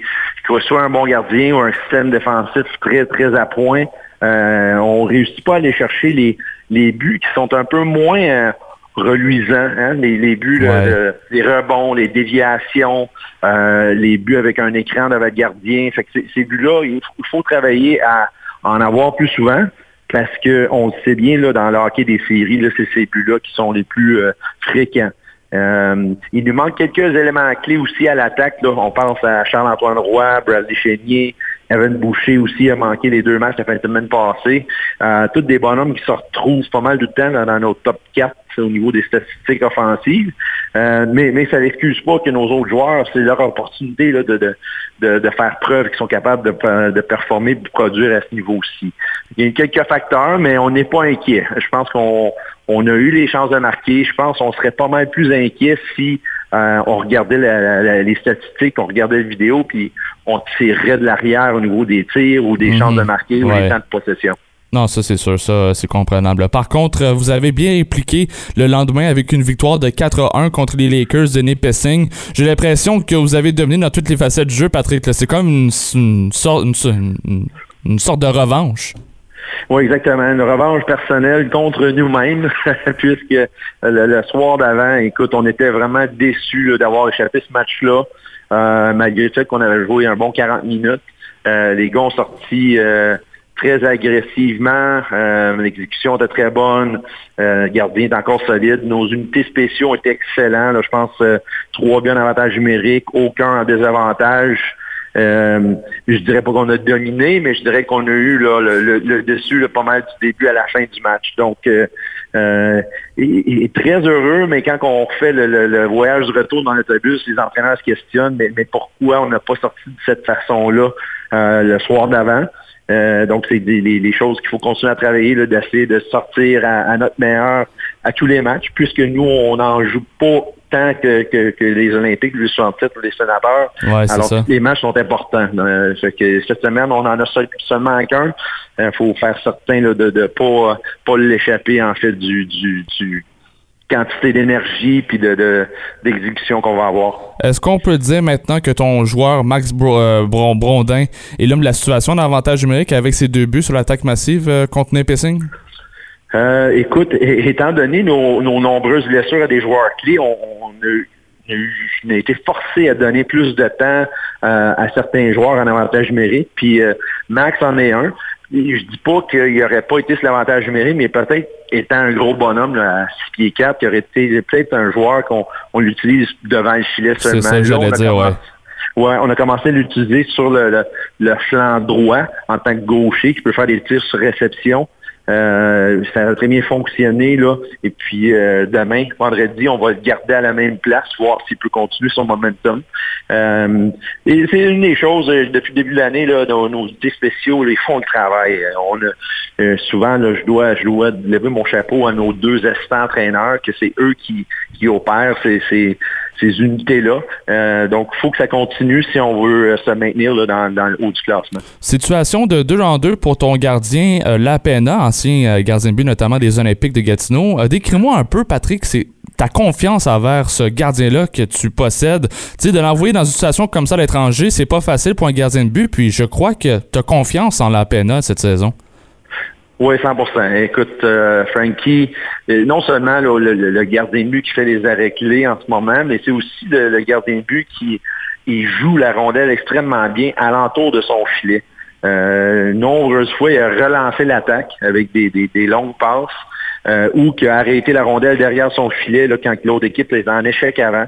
qui soit un bon gardien ou un système défensif très, très à point. Euh, on réussit pas à aller chercher les, les buts qui sont un peu moins euh, reluisants. hein. Les, les buts, là, de- les rebonds, les déviations, euh, les buts avec un écran de votre gardien. Fait que ces- buts-là, il faut, il faut travailler à en avoir plus souvent parce que on le sait bien là, dans le hockey des séries, c'est ces buts-là qui sont les plus euh, fréquents. Euh, il nous manque quelques éléments clés aussi à l'attaque. On pense à Charles-Antoine Roy, Bradley Chénier, Evan Boucher aussi a manqué les deux matchs la fin de semaine passée. Euh, tous des bonhommes qui se retrouvent pas mal du temps là, dans nos top 4, au niveau des statistiques offensives. Euh, mais, mais ça n'excuse pas que nos autres joueurs, c'est leur opportunité là, de, de, de, faire preuve qu'ils sont capables de, de performer, de produire à ce niveau-ci. Il y a quelques facteurs, mais on n'est pas inquiet. Je pense qu'on on a eu les chances de marquer. Je pense qu'on serait pas mal plus inquiet si euh, on regardait les statistiques, on regardait la vidéo, puis on tirait de l'arrière au niveau des tirs ou des chances de marquer ou des temps de possession. Non, ça c'est sûr, ça c'est comprenable. Par contre, euh, vous avez bien impliqué le lendemain avec une victoire de 4 à 1 contre les Lakers de Nipissing. J'ai l'impression que vous avez dominé dans toutes les facettes du jeu, Patrick. C'est comme une, sorte, une, sorte de revanche. Oui, exactement. Une revanche personnelle contre nous-mêmes, [LAUGHS] puisque le, soir d'avant, écoute, on était vraiment déçus d'avoir échappé ce match-là, euh, malgré le fait qu'on avait joué un bon 40 minutes. Euh, les gars ont sorti très agressivement. Euh, L'exécution était très bonne. Euh, gardien est encore solide. Nos unités spéciaux étaient excellents. je pense euh, trois bien en avantage numérique, aucun en désavantage. Euh, je dirais pas qu'on a dominé, mais je dirais qu'on a eu le, dessus pas mal du début à la fin du match. Donc, euh, euh très heureux, mais quand on fait le, voyage de retour dans l'autobus, les entraîneurs se questionnent, mais, mais pourquoi on n'a pas sorti de cette façon-là le soir d'avant? Euh, donc, c'est des, choses qu'il faut continuer à travailler, d'essayer de sortir à, notre meilleur à tous les matchs, puisque nous, on n'en joue pas tant que, les Olympiques, les 67 ou les sénateurs. Alors, les matchs sont importants. Euh, que cette semaine, on en a seulement qu'un. Il euh, faut faire certain de ne pas, pas l'échapper, en fait, du, du, du quantité d'énergie puis de, d'exécution qu'on va avoir. Est-ce qu'on peut dire maintenant que ton joueur Max euh, Brondin est l'homme de la situation d'avantage numérique avec ses deux buts sur l'attaque massive euh, contre Nipissing? Euh, écoute, étant donné nos, nombreuses blessures à des joueurs clés, on, a, été forcé à donner plus de temps à certains joueurs en avantage numérique. Puis Max en est un je dis pas qu'il n'aurait pas été sur l'avantage numérique, mais peut-être étant un gros bonhomme à 6 pieds 4, il aurait été peut-être un joueur qu'on on l'utilise devant le filet seulement. C'est ça, on dire, ouais. Ouais, on a commencé à l'utiliser sur le, le, flanc droit en tant que gaucher qui peut faire des tirs sur réception. Euh, ça a très bien fonctionné. Là. Et puis euh, demain, vendredi, on va le garder à la même place, voir s'il peut continuer son momentum. Euh, c'est une des choses, euh, depuis le début de l'année, nos, nos unités spéciaux, les font le travail. On a, souvent, là, je dois je dois lever mon chapeau à nos deux assistants entraîneurs, que c'est eux qui, qui opèrent ces unités-là. Euh, donc, il faut que ça continue si on veut euh, se maintenir là, dans, le haut du classement. Situation de 2 en 2 pour ton gardien euh, Lapena, ancien gardien de but notamment des Olympiques de Gatineau. Décris-moi un peu, Patrick, c'est ta confiance envers ce gardien-là que tu possèdes. Tu sais, de l'envoyer dans une situation comme ça à l'étranger, c'est pas facile pour un gardien de but, puis je crois que tu as confiance en Lapena cette saison. Oui, 100% Écoute, euh, Frankie, euh, non seulement le, gardien de but qui fait les arrêts clés en ce moment, mais c'est aussi le, gardien de but qui il joue la rondelle extrêmement bien alentour de son filet. Euh, nombreuses fois, il a relancé l'attaque avec des, des, longues passes euh, ou qui a arrêté la rondelle derrière son filet là, quand l'autre équipe était en échec avant.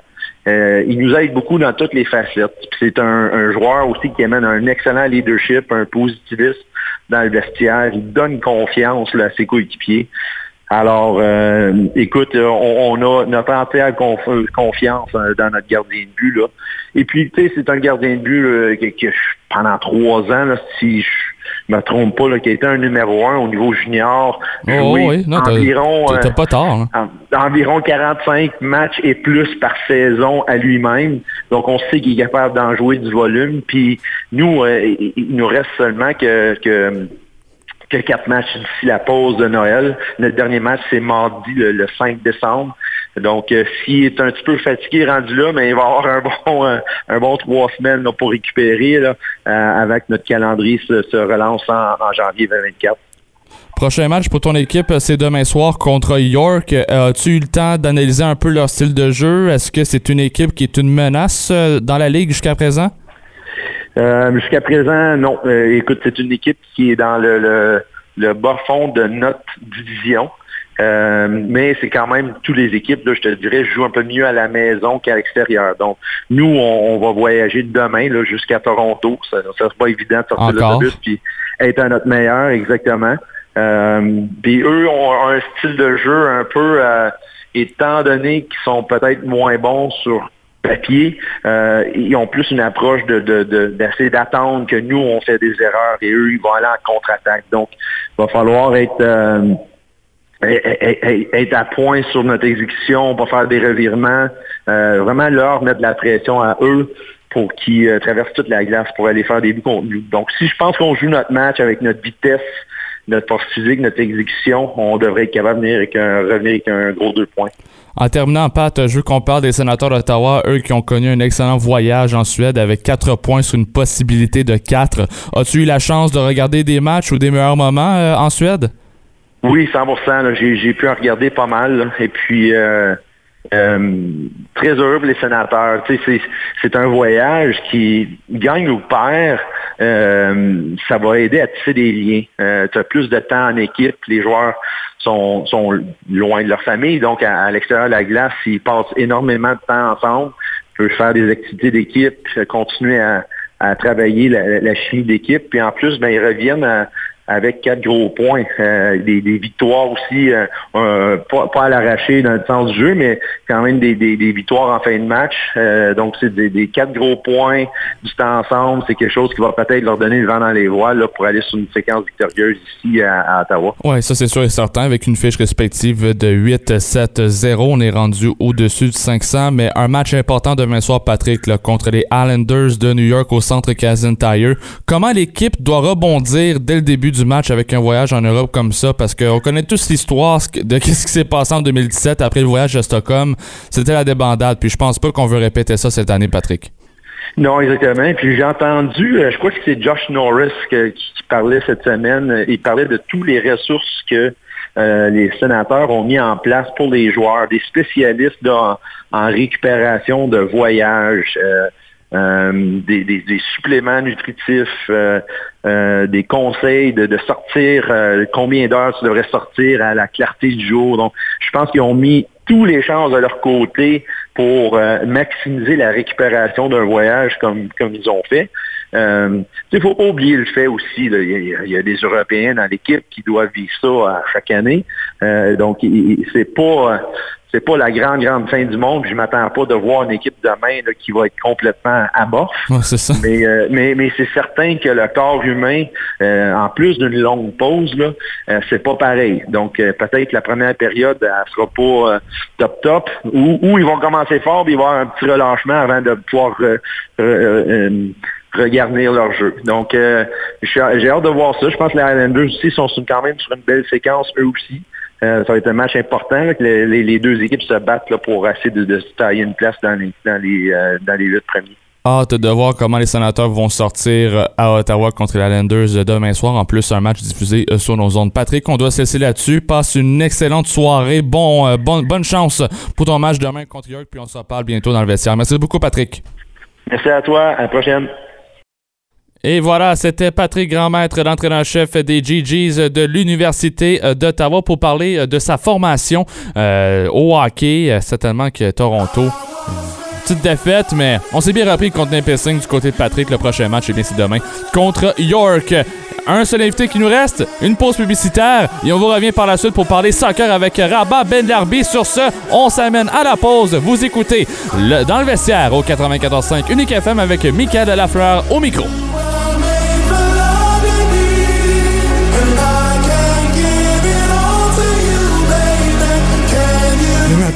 Euh, il nous aide beaucoup dans toutes les facettes. C'est un, joueur aussi qui amène un excellent leadership, un positivisme dans le vestiaire. Il donne confiance à ses coéquipiers. Alors, euh, écoute, on, a notre entière confiance euh, dans notre gardien de but. Là. Et puis, tu sais, c'est un gardien de but qui, pendant trois ans, là, si je me trompe pas, là, qui a été un numéro un au niveau junior. Oh, oui, non, environ, t'as, pas tort. Hein. environ 45 matchs et plus par saison à lui-même. Donc, on sait qu'il est capable d'en jouer du volume. Puis, nous, euh, il nous reste seulement que, que que quatre matchs d'ici la pause de Noël. Notre dernier match, c'est mardi, le 5 décembre. Donc, euh, s'il est un petit peu fatigué rendu là, mais il va avoir un [LAUGHS] bon, un, bon trois semaines pour récupérer là, euh, avec notre calendrier se, relance en, janvier 2024. Prochain match pour ton équipe, c'est demain soir contre York. Euh, as-tu eu le temps d'analyser un peu leur style de jeu? Est-ce que c'est une équipe qui est une menace dans la Ligue jusqu'à présent? jusqu'à présent, non. écoute, c'est une équipe qui est dans le, le bas fond de notre division. Euh, mais c'est quand même tous les équipes, là, je te dirais, jouent un peu mieux à la maison qu'à l'extérieur. Donc, nous, on, va voyager demain là, jusqu'à Toronto. Ça, ça c'est pas évident de sortir de l'autobus puis être à notre meilleur, exactement. Euh, puis eux ont un style de jeu un peu, euh, étant donné qu'ils sont peut-être moins bons sur papier, euh, ils ont plus une approche de, de, de- d'essayer d'attendre que nous, on fait des erreurs et eux, ils vont aller en contre-attaque. Donc, il va falloir être... être- à point sur notre exécution, pas faire des revirements, euh, vraiment leur mettre la pression à eux pour qu'ils euh, traversent toute la glace pour aller faire des buts contre nous. Donc si je pense qu'on joue notre match avec notre vitesse, notre force physique, notre exécution, on devrait être capable de venir avec un, revenir avec un gros deux points. En terminant, Pat, je veux qu'on parle des sénateurs d'Ottawa, eux qui ont connu un excellent voyage en Suède avec 4 points sur une possibilité de 4. As-tu eu la chance de regarder des matchs ou des meilleurs moments euh, en Suède? Oui, 100 là, j'ai, pu en regarder pas mal. là. Et puis, euh, euh, très heureux les sénateurs. C'est, un voyage qui gagne ou perd. euh, ça va aider à tisser des liens. tu as plus de temps en équipe. Les joueurs sont, sont loin de leur famille. Donc, à, à l'extérieur de la glace, ils passent énormément de temps ensemble. Ils peuvent faire des activités d'équipe, euh, continuer à, à travailler la- la chimie d'équipe. Puis en plus, ben, ils reviennent à- avec quatre gros points. Euh, des, des victoires aussi, euh, pas, pas à l'arracher dans le sens du jeu, mais quand même des, des- victoires en fin de match. Euh, donc, c'est des, quatre gros points du temps ensemble. C'est quelque chose qui va peut-être leur donner le vent dans les voiles là, pour aller sur une séquence victorieuse ici à, à Ottawa. Oui, ça c'est sûr et certain. Avec une fiche respective de 8-7-0, on est rendu au-dessus du 500. Mais un match important demain soir, Patrick, là, contre les Islanders de New York au centre Kazan Tire. Comment l'équipe doit rebondir dès le début du match avec un voyage en Europe comme ça? Parce qu'on connaît tous l'histoire de [LAUGHS] ce qui s'est passé en 2017 après le voyage de Stockholm. C'était la débandade. Puis je pense pas qu'on veut répéter ça cette année, Patrick. Non, exactement. Puis j'ai entendu, euh, je crois que c'est Josh Norris qui, parlait cette semaine. Il parlait de tous les ressources que euh, les sénateurs ont mis en place pour les joueurs, des spécialistes en récupération de voyage, euh, euh, des, des- des suppléments nutritifs, euh, euh, des conseils de, de sortir, euh, combien d'heures tu devrais sortir à la clarté du jour. Donc, je pense qu'ils ont mis tous les chances de leur côté pour euh, maximiser la récupération d'un voyage comme, comme ils ont fait. Euh, il faut pas oublier le fait aussi, il y, y a des Européens dans l'équipe qui doivent vivre ça à chaque année. Donc, c'est pas c'est pas la grande, grande fin du monde. Je m'attends pas de voir une équipe demain là, qui va être complètement amorphe. Ouais, c'est ça. Mais, euh, mais, mais c'est certain que le corps humain, euh, en plus d'une longue pause, là, euh, c'est pas pareil. Donc euh, peut-être la première période, elle sera pas euh, top top, ou, ou ils vont commencer fort, puis il va y avoir un petit relâchement avant de pouvoir euh, euh, euh, regarnir leur jeu. Donc euh, j'ai hâte de voir ça. Je pense que les Highlanders aussi sont quand même sur une belle séquence, eux aussi. Euh, ça va être un match important, là, que les, deux équipes se battent là, pour essayer de, de se tailler une place dans les, dans les, euh, dans les huit premiers. Hâte de voir comment les sénateurs vont sortir euh, à Ottawa contre les Islanders euh, demain soir. En plus, un match diffusé sur nos ondes. Patrick, on doit se laisser là-dessus. Passe une excellente soirée. Bon, euh, bonne, bonne chance pour ton match demain contre York. Puis on se reparle bientôt dans le vestiaire. Merci beaucoup, Patrick. Merci à toi. À la prochaine. Et voilà, c'était Patrick Grandmaître, l'entraîneur-chef des GGs de l'Université euh, d'Ottawa pour parler euh, de sa formation euh, au hockey. Certainement que Toronto, petite défaite, mais on s'est bien repris contre Nipissing du côté de Patrick. Le prochain match, eh bien, c'est demain contre York. Un seul invité qui nous reste, une pause publicitaire, et on vous revient par la suite pour parler soccer avec Rabat Ben Larbi. Sur ce, on s'amène à la pause. Vous écoutez dans le vestiaire au 94.5 Unique FM avec Michael Lafleur au micro.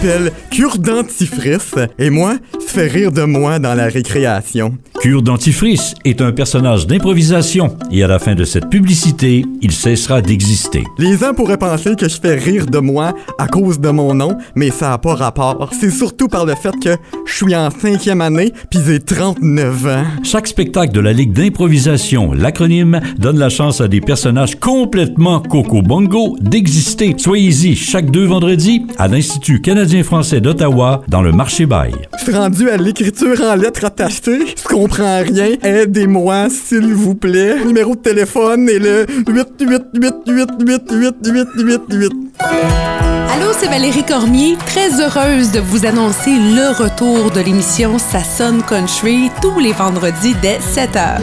Je m'appelle Cure Dentifrice et moi, ça fait rire de moi dans la récréation. Cure Dentifrice est un personnage d'improvisation et à la fin de cette publicité, il cessera d'exister. Les gens pourraient penser que je fais rire de moi à cause de mon nom, mais ça n'a pas rapport. C'est surtout par le fait que je suis en cinquième année puis j'ai 39 ans. Chaque spectacle de la Ligue d'improvisation, l'acronyme, donne la chance à des personnages complètement coco-bongo d'exister. Soyez-y chaque deux vendredis à l'Institut canadien-français d'Ottawa dans le marché bail. Je suis rendu à l'écriture en lettres attachées. Je comprends rien. Aidez-moi, s'il vous plaît. Le numéro de téléphone est le 88888888888. Allô, c'est Valérie Cormier, très heureuse de vous annoncer le retour de l'émission Ça sonne country tous les vendredis dès 7h.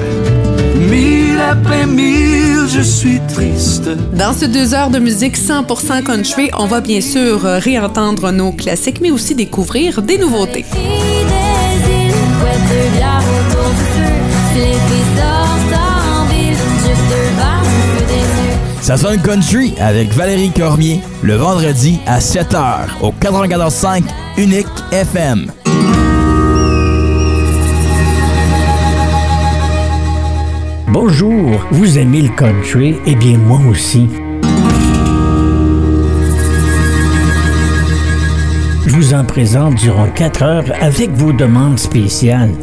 Mille après mille, je suis triste. Dans ce deux heures de musique 100% country, on va bien sûr euh, réentendre nos classiques, mais aussi découvrir des nouveautés. Ça sonne country avec Valérie Cormier le vendredi à 7h au 94.5 Unique FM. Bonjour, vous aimez le country? Eh bien, moi aussi. Je vous en présente durant 4 heures avec vos demandes spéciales.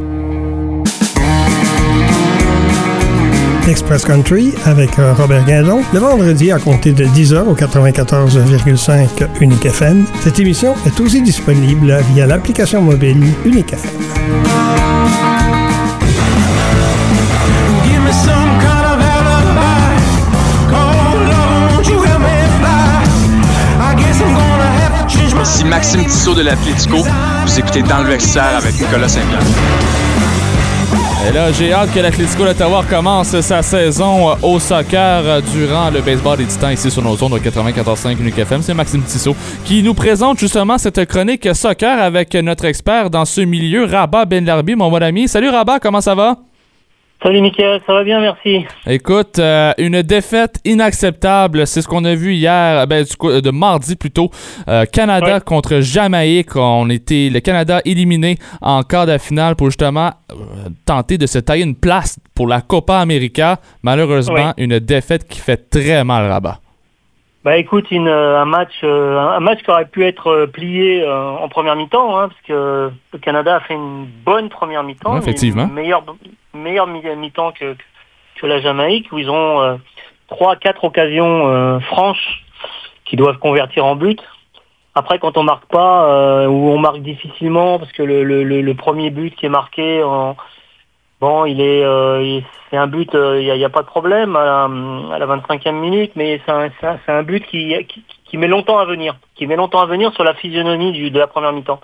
Express Country avec euh, Robert Guindon, le vendredi à compter de 10h au 94,5 Unique FM. Cette émission est aussi disponible via l'application mobile Unique FM. Ici Maxime Tissot de l'Atletico. Vous écoutez Dans le vestiaire avec Nicolas Saint-Pierre. Et là, j'ai hâte que l'Atlético d'Ottawa commence sa saison euh, au soccer euh, durant le baseball des Titans ici sur nos zones de 94.5 Unique FM. C'est Maxime Tissot qui nous présente justement cette chronique soccer avec notre expert dans ce milieu, Rabat Benlarbi, mon bon ami. Salut Rabat, comment ça va? Salut Mickaël, ça va bien, merci. Écoute, euh, une défaite inacceptable, c'est ce qu'on a vu hier, ben, du coup, de mardi plutôt. Euh, Canada Ouais. contre Jamaïque, on était le Canada éliminé en quart de finale pour justement euh, tenter de se tailler une place pour la Copa América. Malheureusement, Ouais. une défaite qui fait très mal Rabat. Bah écoute, une, euh, un match, euh, un match qui aurait pu être euh, plié en première mi-temps, hein, parce que le Canada a fait une bonne première mi-temps, Ouais, effectivement. meilleure, meilleure mi- mi-temps que, que la Jamaïque, où ils ont trois, quatre occasions franches qui doivent convertir en but. Après, quand on marque pas, euh, ou on marque difficilement, parce que le, le, le, le premier but qui est marqué en Bon, il est, euh, c'est un but, il n'y a, pas de problème à la, à la 25e minute, mais c'est un, c'est un- but qui, qui, met longtemps à venir, qui met longtemps à venir sur la physionomie de la première mi-temps.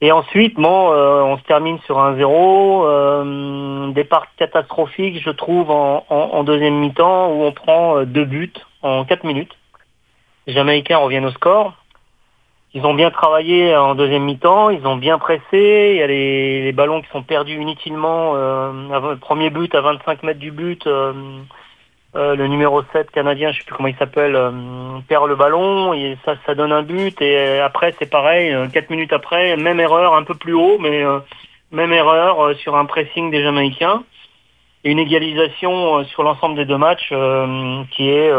Et ensuite, bon, euh, on se termine sur un 0 euh, départ catastrophique, je trouve, en, en, deuxième mi-temps, où on prend euh, deux buts en 4 minutes. Les Jamaïcains reviennent au score. Ils ont bien travaillé en deuxième mi-temps, ils ont bien pressé, il y a les, ballons qui sont perdus inutilement. Euh, premier but à 25 mètres du but, euh, euh, le numéro 7 canadien, je sais plus comment il s'appelle, euh, perd le ballon, et ça, donne un but, et après c'est pareil, euh, quatre minutes après, même erreur, un peu plus haut, mais même erreur sur un pressing des Jamaïcains. Et une égalisation sur l'ensemble des deux matchs qui est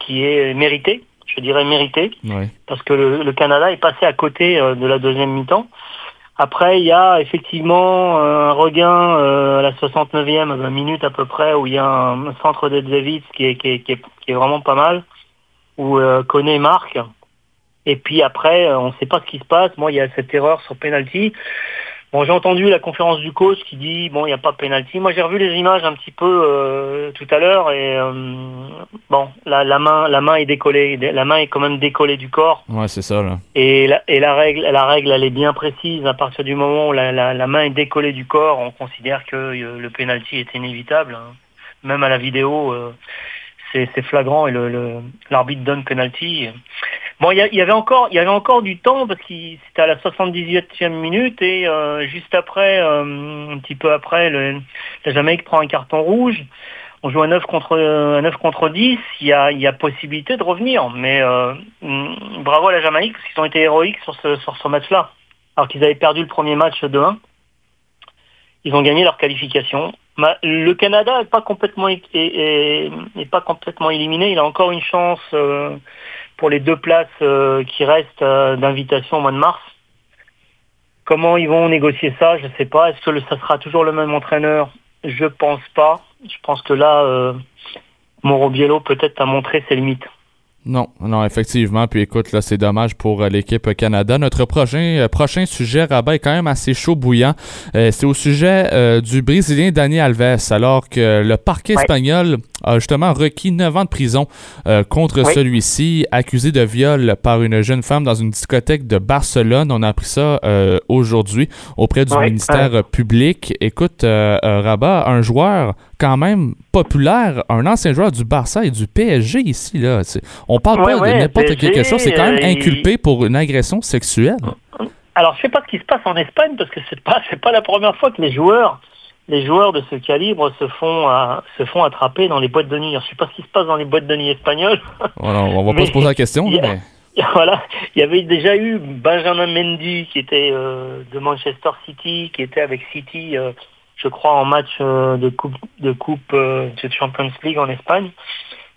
qui est méritée, je dirais méritée Ouais. parce que le, le Canada est passé à côté euh, de la deuxième mi-temps. Après, il y a effectivement euh, un regain euh, à la 69e minute à peu près, où il y a un, centre de Davis qui est, qui, est, qui, est, qui est vraiment pas mal, où Koné marque. Et puis après, on ne sait pas ce qui se passe. Moi, il y a cette erreur sur penalty. Bon, j'ai entendu la conférence du coach qui dit bon, il n'y a pas de penalty. Moi, j'ai revu les images un petit peu euh, tout à l'heure et euh, bon, la, la main, la main est décollée, la main est quand même décollée du corps. Ouais, c'est ça, là. Et la, et la règle, la règle, elle est bien précise. À partir du moment où la, la, la main est décollée du corps, on considère que euh, le penalty est inévitable. hein. Même à la vidéo, c'est flagrant et le- le- l'arbitre donne penalty. Bon, il y, avait encore, il y avait encore du temps parce que c'était à la 78e minute et euh, juste après, euh, un petit peu après, le, la Jamaïque prend un carton rouge. On joue à 9 contre, à 9 contre 10, il y a, y a possibilité de revenir. Mais euh, mm, bravo à la Jamaïque, parce qu'ils ont été héroïques sur ce, sur ce match-là. Alors qu'ils avaient perdu le premier match de 1. Ils ont gagné leur qualification. Le Canada n'est pas pas complètement éliminé. Il a encore une chance pour les deux places euh, qui restent euh, d'invitation au mois de mars. Comment ils vont négocier ça, je ne sais pas. Est-ce que ça sera toujours le même entraîneur? Je pense pas. Je pense que là, euh, Mauro Biello peut-être a montré ses limites. Non, non, effectivement. Puis écoute, là, c'est dommage pour euh, l'équipe Canada. Notre prochain, euh, prochain sujet, Rabat, est quand même assez chaud bouillant. Euh, c'est au sujet du Brésilien Dani Alves, alors que le parquet Ouais. espagnol a justement requis 9 ans de prison contre celui-ci, accusé de viol par une jeune femme dans une discothèque de Barcelone. On a appris ça aujourd'hui auprès du ministère public. Écoute, Rabat, un joueur quand même populaire, un ancien joueur du Barça et du PSG ici, là. On parle Ouais, pas ouais, de n'importe quelque chose, c'est quand même euh, il- inculpé pour une agression sexuelle. Alors, je sais pas ce qui se passe en Espagne parce que c'est pas c'est pas la première fois que les joueurs les joueurs de ce calibre se font euh, se font attraper dans les boîtes de nuit. Je sais pas ce qui se passe dans les boîtes de nuit espagnoles. Voilà, on va pas se poser la question, a- mais... [LAUGHS] voilà, il y avait déjà eu Benjamin Mendy qui était euh, de Manchester City, qui était avec City, je crois, en match euh, de coupe de coupe euh, de Champions League en Espagne.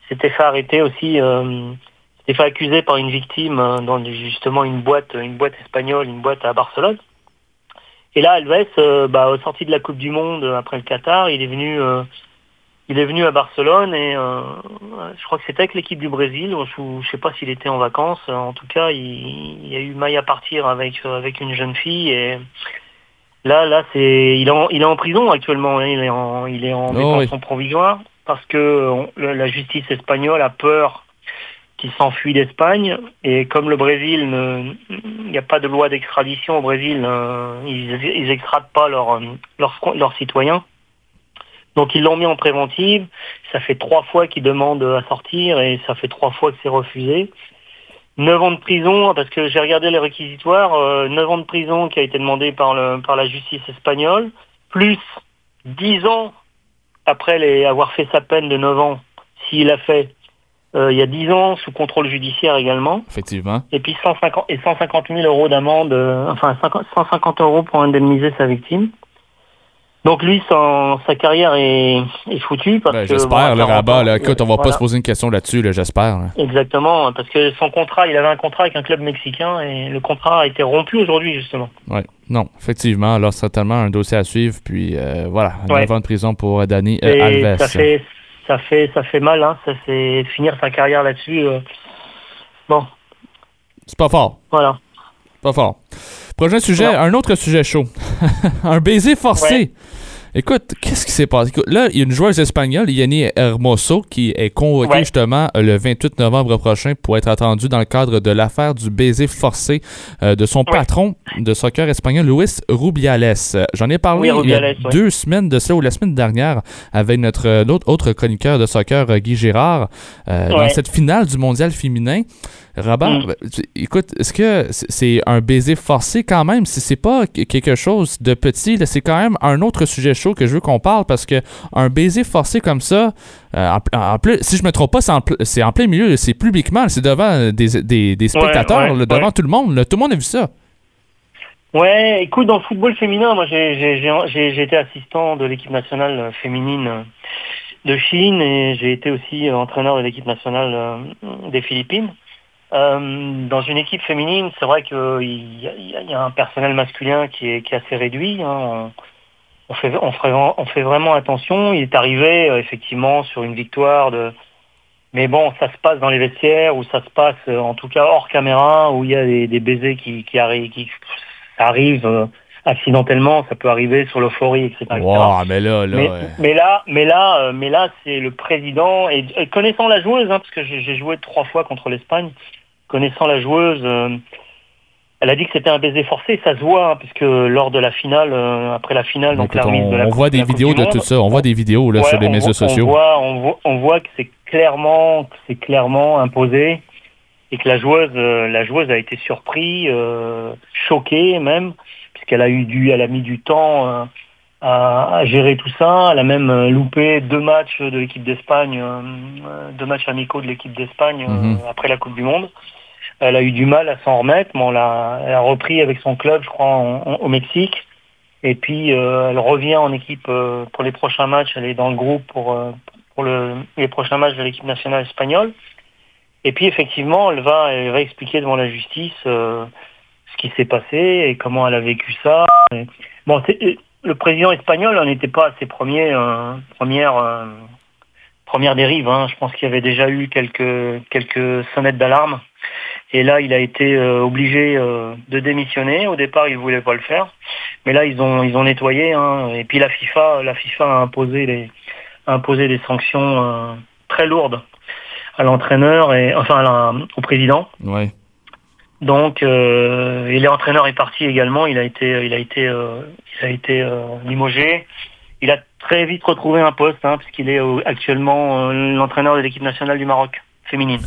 S'était fait arrêter aussi, euh, s'était fait accuser par une victime euh, dans justement une boîte, une boîte espagnole, une boîte à Barcelone. Et là, Alves, bah, au sorti de la Coupe du Monde après le Qatar, il est venu, il est venu à Barcelone et je crois que c'était avec l'équipe du Brésil. Je, je sais pas s'il était en vacances. En tout cas, il, a eu maille à partir avec avec une jeune fille et là, là, c'est, il est en, il est en prison actuellement. hein. Il est en, il est en Oh, détention provisoire parce que on- la justice espagnole a peur qu'il s'enfuit d'Espagne et comme le Brésil, il n'y a pas de loi d'extradition au Brésil, euh, ils, ils extradent pas leurs leurs leurs citoyens. Donc ils l'ont mis en préventive. Ça fait trois fois qu'ils demandent à sortir et ça fait trois fois que c'est refusé. Neuf ans de prison, parce que j'ai regardé les réquisitoires, euh, neuf ans de prison qui a été demandé par, le, par la justice espagnole, plus dix ans après les, avoir fait sa peine de neuf ans, s'il a fait, euh, il y a dix ans sous contrôle judiciaire également, Effectivement. et puis 150, et 150 000 euros d'amende, euh, enfin 50 150 euros pour indemniser sa victime. Donc lui, son- sa carrière est, est foutue parce Ben, que... j'espère, le 40 rabat. Là, écoute, on va pas se poser une question là-dessus, là, j'espère. là. Exactement, parce que son contrat, il avait un contrat avec un club mexicain et le contrat a été rompu aujourd'hui justement. Ouais. Non, effectivement, alors certainement un dossier à suivre. Puis euh, voilà, Ouais. 9 ans de prison pour Dani euh, Et Alves. ça fait, ça fait, ça fait mal, hein. Ça c'est finir sa carrière là-dessus. euh. Bon, C'est pas fort. voilà. Pas fort. Prochain sujet, un autre sujet chaud. [LAUGHS] un baiser forcé. Écoute, qu'est-ce qui s'est passé? Écoute, là, il y a une joueuse espagnole, Yanni Hermoso, qui est convoquée Ouais. justement euh, le 28 novembre prochain pour être attendue dans le cadre de l'affaire du baiser forcé euh, de son patron de soccer espagnol, Luis Rubiales. J'en ai parlé Oui, il y a ouais. deux semaines de ça, ou la semaine dernière, avec notre euh, autre chroniqueur de soccer, Guy Girard, euh, dans Ouais. cette finale du mondial féminin. Rabat, Mm. ben, écoute, est-ce que c'est un baiser forcé quand même? Si c'est pas qu- quelque chose de petit, c'est quand même un autre sujet chaud que je veux qu'on parle parce que un baiser forcé comme ça, euh, en, pl- en plus, si je me trompe pas, c'est en, plein milieu, c'est publiquement, c'est devant des, des- des spectateurs, ouais, là, devant ouais. tout le monde. là. tout le monde a vu ça. Ouais, écoute, dans le football féminin, moi j'ai été assistant de l'équipe nationale euh, féminine euh, de Chine et j'ai été aussi entraîneur de l'équipe nationale des Philippines. Euh, dans une équipe féminine, c'est vrai qu'il y, a- il y y a un personnel masculin qui est, qui est assez réduit. hein. On, on fait, on, ferait- on fait vraiment attention. Il est arrivé euh, effectivement sur une victoire de, mais bon, ça se passe dans les vestiaires ou ça se passe euh, en tout cas hors caméra où il y a des, des baisers qui, qui arrivent, qui euh, accidentellement, ça peut arriver sur l'euphorie, etc. Wow, mais là, là. Mais, ouais. mais là, mais là, euh, mais là, c'est le président et, et connaissant la joueuse, hein, parce que j'ai joué trois fois contre l'Espagne, connaissant la joueuse, euh, elle a dit que c'était un baiser forcé, ça se voit, hein, puisque lors de la finale, euh, après la finale, donc la remise on, de la on voit de des vidéos de tout ça. On voit des vidéos là, Ouais, sur les médias sociaux. On voit, on voit, on voit que c'est clairement, que c'est clairement imposé et que la joueuse, euh, la joueuse a été surprise, choquée même, puisqu'elle a eu du, elle a mis du temps à, gérer tout ça. Elle a même loupé deux matchs de l'équipe d'Espagne, euh, deux matchs amicaux de l'équipe d'Espagne euh, Mhm. après la Coupe du Monde. Elle a eu du mal à s'en remettre, mais on l'a, elle a repris avec son club, je crois, au Mexique. Et puis euh, elle revient en équipe euh, pour les prochains matchs. Elle est dans le groupe pour euh, pour le, les prochains matchs de l'équipe nationale espagnole. Et puis effectivement, elle va, elle va expliquer devant la justice ce qui s'est passé et comment elle a vécu ça. Bon, le président espagnol n'en était pas à ses premiers, premières, premières dérives. hein. Je pense qu'il y avait déjà eu quelques, quelques sonnettes d'alarme. Et là, il a été euh, obligé euh, de démissionner. Au départ, il voulait pas le faire, mais là, ils ont ils ont nettoyé. hein. Et puis la FIFA, la FIFA a imposé les imposé des sanctions euh, très lourdes à l'entraîneur et enfin à la- au président. Ouais. Donc, euh, et l'entraîneur est parti également. Il a été, il a été, euh, il a été euh, limogé. Il a très vite retrouvé un poste, hein, puisqu'il est actuellement l'entraîneur de l'équipe nationale du Maroc féminine.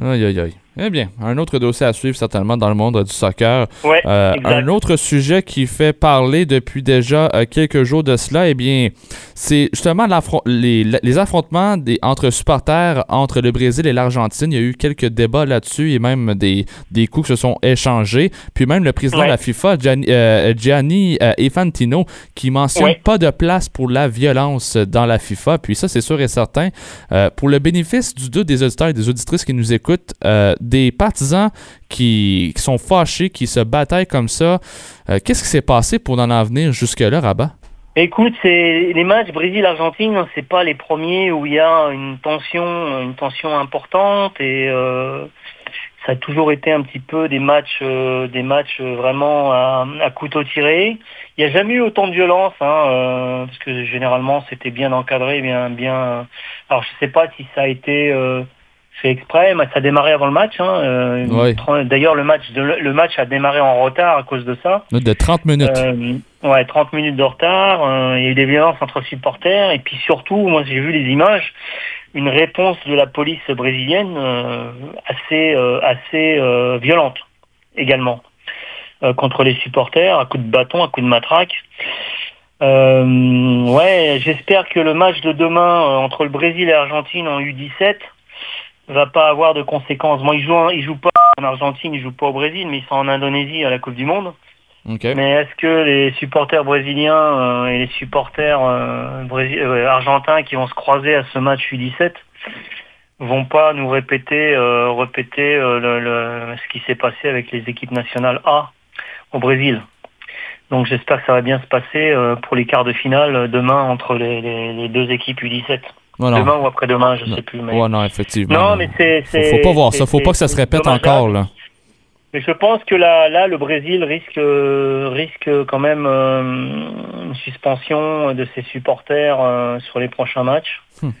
Aïe, aïe, aïe. Eh bien, un autre dossier à suivre certainement dans le monde du soccer. Ouais, Euh, un autre sujet qui fait parler depuis déjà euh, quelques jours de cela, eh bien, c'est justement les, les affrontements des, entre supporters entre le Brésil et l'Argentine. Il y a eu quelques débats là-dessus et même des, des coups qui se sont échangés. Puis même le président Ouais. de la FIFA, Gianni, euh, Gianni euh, Infantino, qui mentionne Ouais. pas de place pour la violence dans la FIFA. Puis ça, c'est sûr et certain. Pour le bénéfice du doute des auditeurs et des auditrices qui nous écoutent, des partisans qui, sont fâchés, qui se bataillent comme ça, euh, qu'est-ce qui s'est passé pour en en venir jusque-là, Rabat? Écoute, les matchs Brésil-Argentine, c'est pas les premiers où il y a une tension, une tension importante et euh, ça a toujours été un petit peu des matchs, euh, des matchs vraiment à, couteau tiré. Il n'y a jamais eu autant de violence, hein, parce que généralement c'était bien encadré, bien, bien. Alors je sais pas si ça a été fait exprès, mais ça a démarré avant le match. Hein, euh, D'ailleurs, le match, de- le match a démarré en retard à cause de ça. De 30 minutes. Euh, ouais, 30 minutes de retard. euh, il y a eu des violences entre supporters. Et puis surtout, moi j'ai vu les images, une réponse de la police brésilienne euh, assez, euh, assez euh, violente également euh, contre les supporters, à coups de bâton, à coups de matraque. Euh, ouais, j'espère que le match de demain euh, entre le Brésil et l'Argentine en U17 va pas avoir de conséquences. Moi, ils jouent, en- ils jouent pas en Argentine, ils jouent pas au Brésil, mais ils sont en Indonésie à la Coupe du Monde. Mais est-ce que les supporters brésiliens euh, et les supporters euh, euh, argentins qui vont se croiser à ce match U17 vont pas nous répéter, répéter le- le- ce qui s'est passé avec les équipes nationales A au Brésil Donc j'espère que ça va bien se passer pour les quarts de finale demain entre les, les- les deux équipes U17. Demain ou après-demain, je sais plus. Mais... Ouais, non, effectivement. Non, mais c'est... Faut, faut pas voir ça. Faut pas que ça se répète encore, là. Mais je pense que là, là le Brésil risque, euh, risque quand même euh, une suspension de ses supporters euh, sur les prochains matchs, Hum,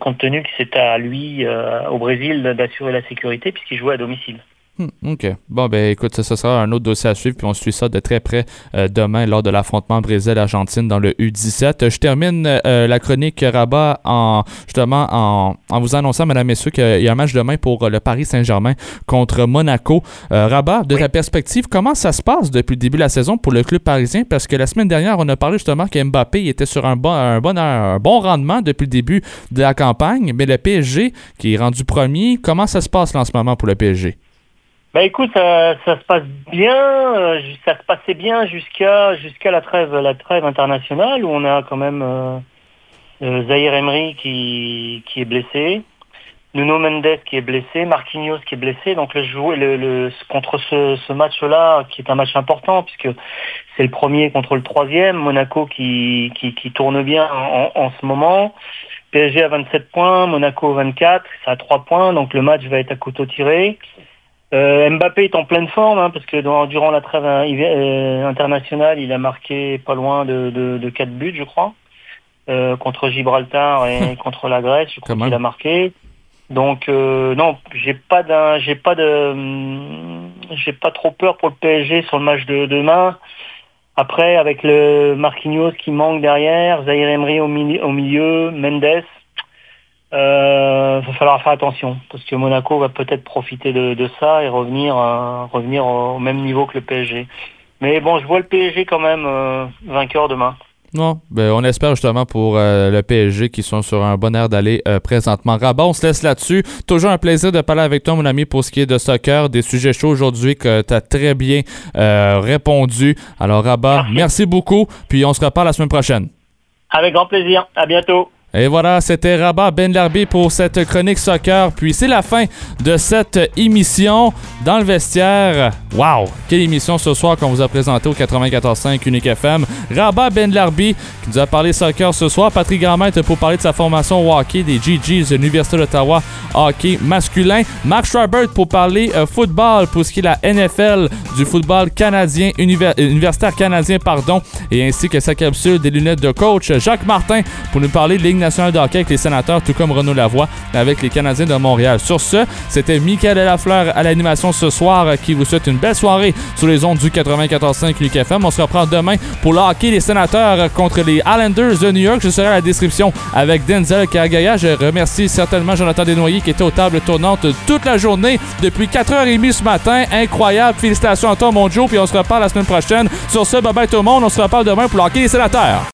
compte tenu que c'est à lui, au Brésil, d'assurer la sécurité puisqu'il jouait à domicile. Hmm, OK. Bon, ben écoute, ça, ça sera un autre dossier à suivre, puis on suit ça de très près euh, demain lors de l'affrontement Brésil-Argentine dans le U17. Euh, Je termine euh, la chronique Rabat en justement en, en vous annonçant, mesdames, messieurs, qu'il y a un match demain pour euh, le Paris Saint-Germain contre Monaco. Euh, Rabat, de ta perspective, comment ça se passe depuis le début de la saison pour le club parisien? Parce que la semaine dernière, on a parlé justement que Mbappé était sur un bon, un bon, un bon rendement depuis le début de la campagne, mais le PSG, qui est rendu premier, comment ça se passe là en ce moment pour le PSG? Bah écoute, ça, ça se passe bien, euh, ça se passait bien jusqu'à jusqu'à la trêve la trêve internationale où on a quand même euh, euh, Zahir Emery qui, qui est blessé, Nuno Mendes qui est blessé, Marquinhos qui est blessé. Donc le jouer le, le- contre ce, ce match-là, qui est un match important puisque c'est le premier contre le troisième, Monaco qui, qui, qui tourne bien en, en ce moment. PSG à 27 points, Monaco 24, ça a 3 points, donc le match va être à couteau tiré. Euh, Mbappé est en pleine forme hein, parce que dans- durant la trêve euh, internationale, il a marqué pas loin de, de, de 4 buts, je crois, euh, contre Gibraltar et contre la Grèce. Je crois qu'il a marqué. Donc euh, non, j'ai pas d'un, j'ai pas de, hum, j'ai pas trop peur pour le PSG sur le match de demain. Après, avec le Marquinhos qui manque derrière, Zahir Emery au milieu, Mendes, euh, va falloir faire attention parce que Monaco va peut-être profiter de, de ça et revenir euh, revenir au même niveau que le PSG. Mais bon, je vois le PSG quand même euh, vainqueur demain. Non, ben on espère justement pour euh, le PSG qui sont sur un bon air d'aller euh, présentement. Rabat, on se laisse là-dessus. Toujours un plaisir de parler avec toi, mon ami, pour ce qui est de soccer, des sujets chauds aujourd'hui que tu as très bien euh, répondu. Alors, Rabat, merci beaucoup, puis on se reparle la semaine prochaine. Avec grand plaisir. À bientôt. Et voilà, c'était Rabat Ben Larbi pour cette chronique soccer. Puis c'est la fin de cette émission dans le vestiaire. Wow! Quelle émission ce soir qu'on vous a présenté au 94.5 Unique FM. Rabat Ben Larbi qui nous a parlé soccer ce soir. Patrick Grandmaître pour parler de sa formation au hockey des GGs de l'Université d'Ottawa hockey masculin. Mark Schreiber pour parler euh, football pour ce qui est la NFL du football canadien, euh, universitaire canadien, pardon, et ainsi que sa capsule des lunettes de coach. Jacques Martin pour nous parler de nationale de hockey avec les sénateurs, tout comme Renaud Lavoie avec les Canadiens de Montréal. Sur ce, c'était Michael Lafleur à l'animation ce soir euh, qui vous souhaite une belle soirée sur les ondes du 94.5 UQFM. On se reprend demain pour le hockey des sénateurs euh, contre les Islanders de New York. Je serai à la description avec Denzel Kargaya. Je remercie certainement Jonathan Desnoyers qui était aux tables tournantes toute la journée depuis 4h30 ce matin. Incroyable. Félicitations à toi, mon Joe. Puis on se reparle la semaine prochaine. Sur ce, bye bye tout le monde. On se reparle demain pour le hockey des sénateurs.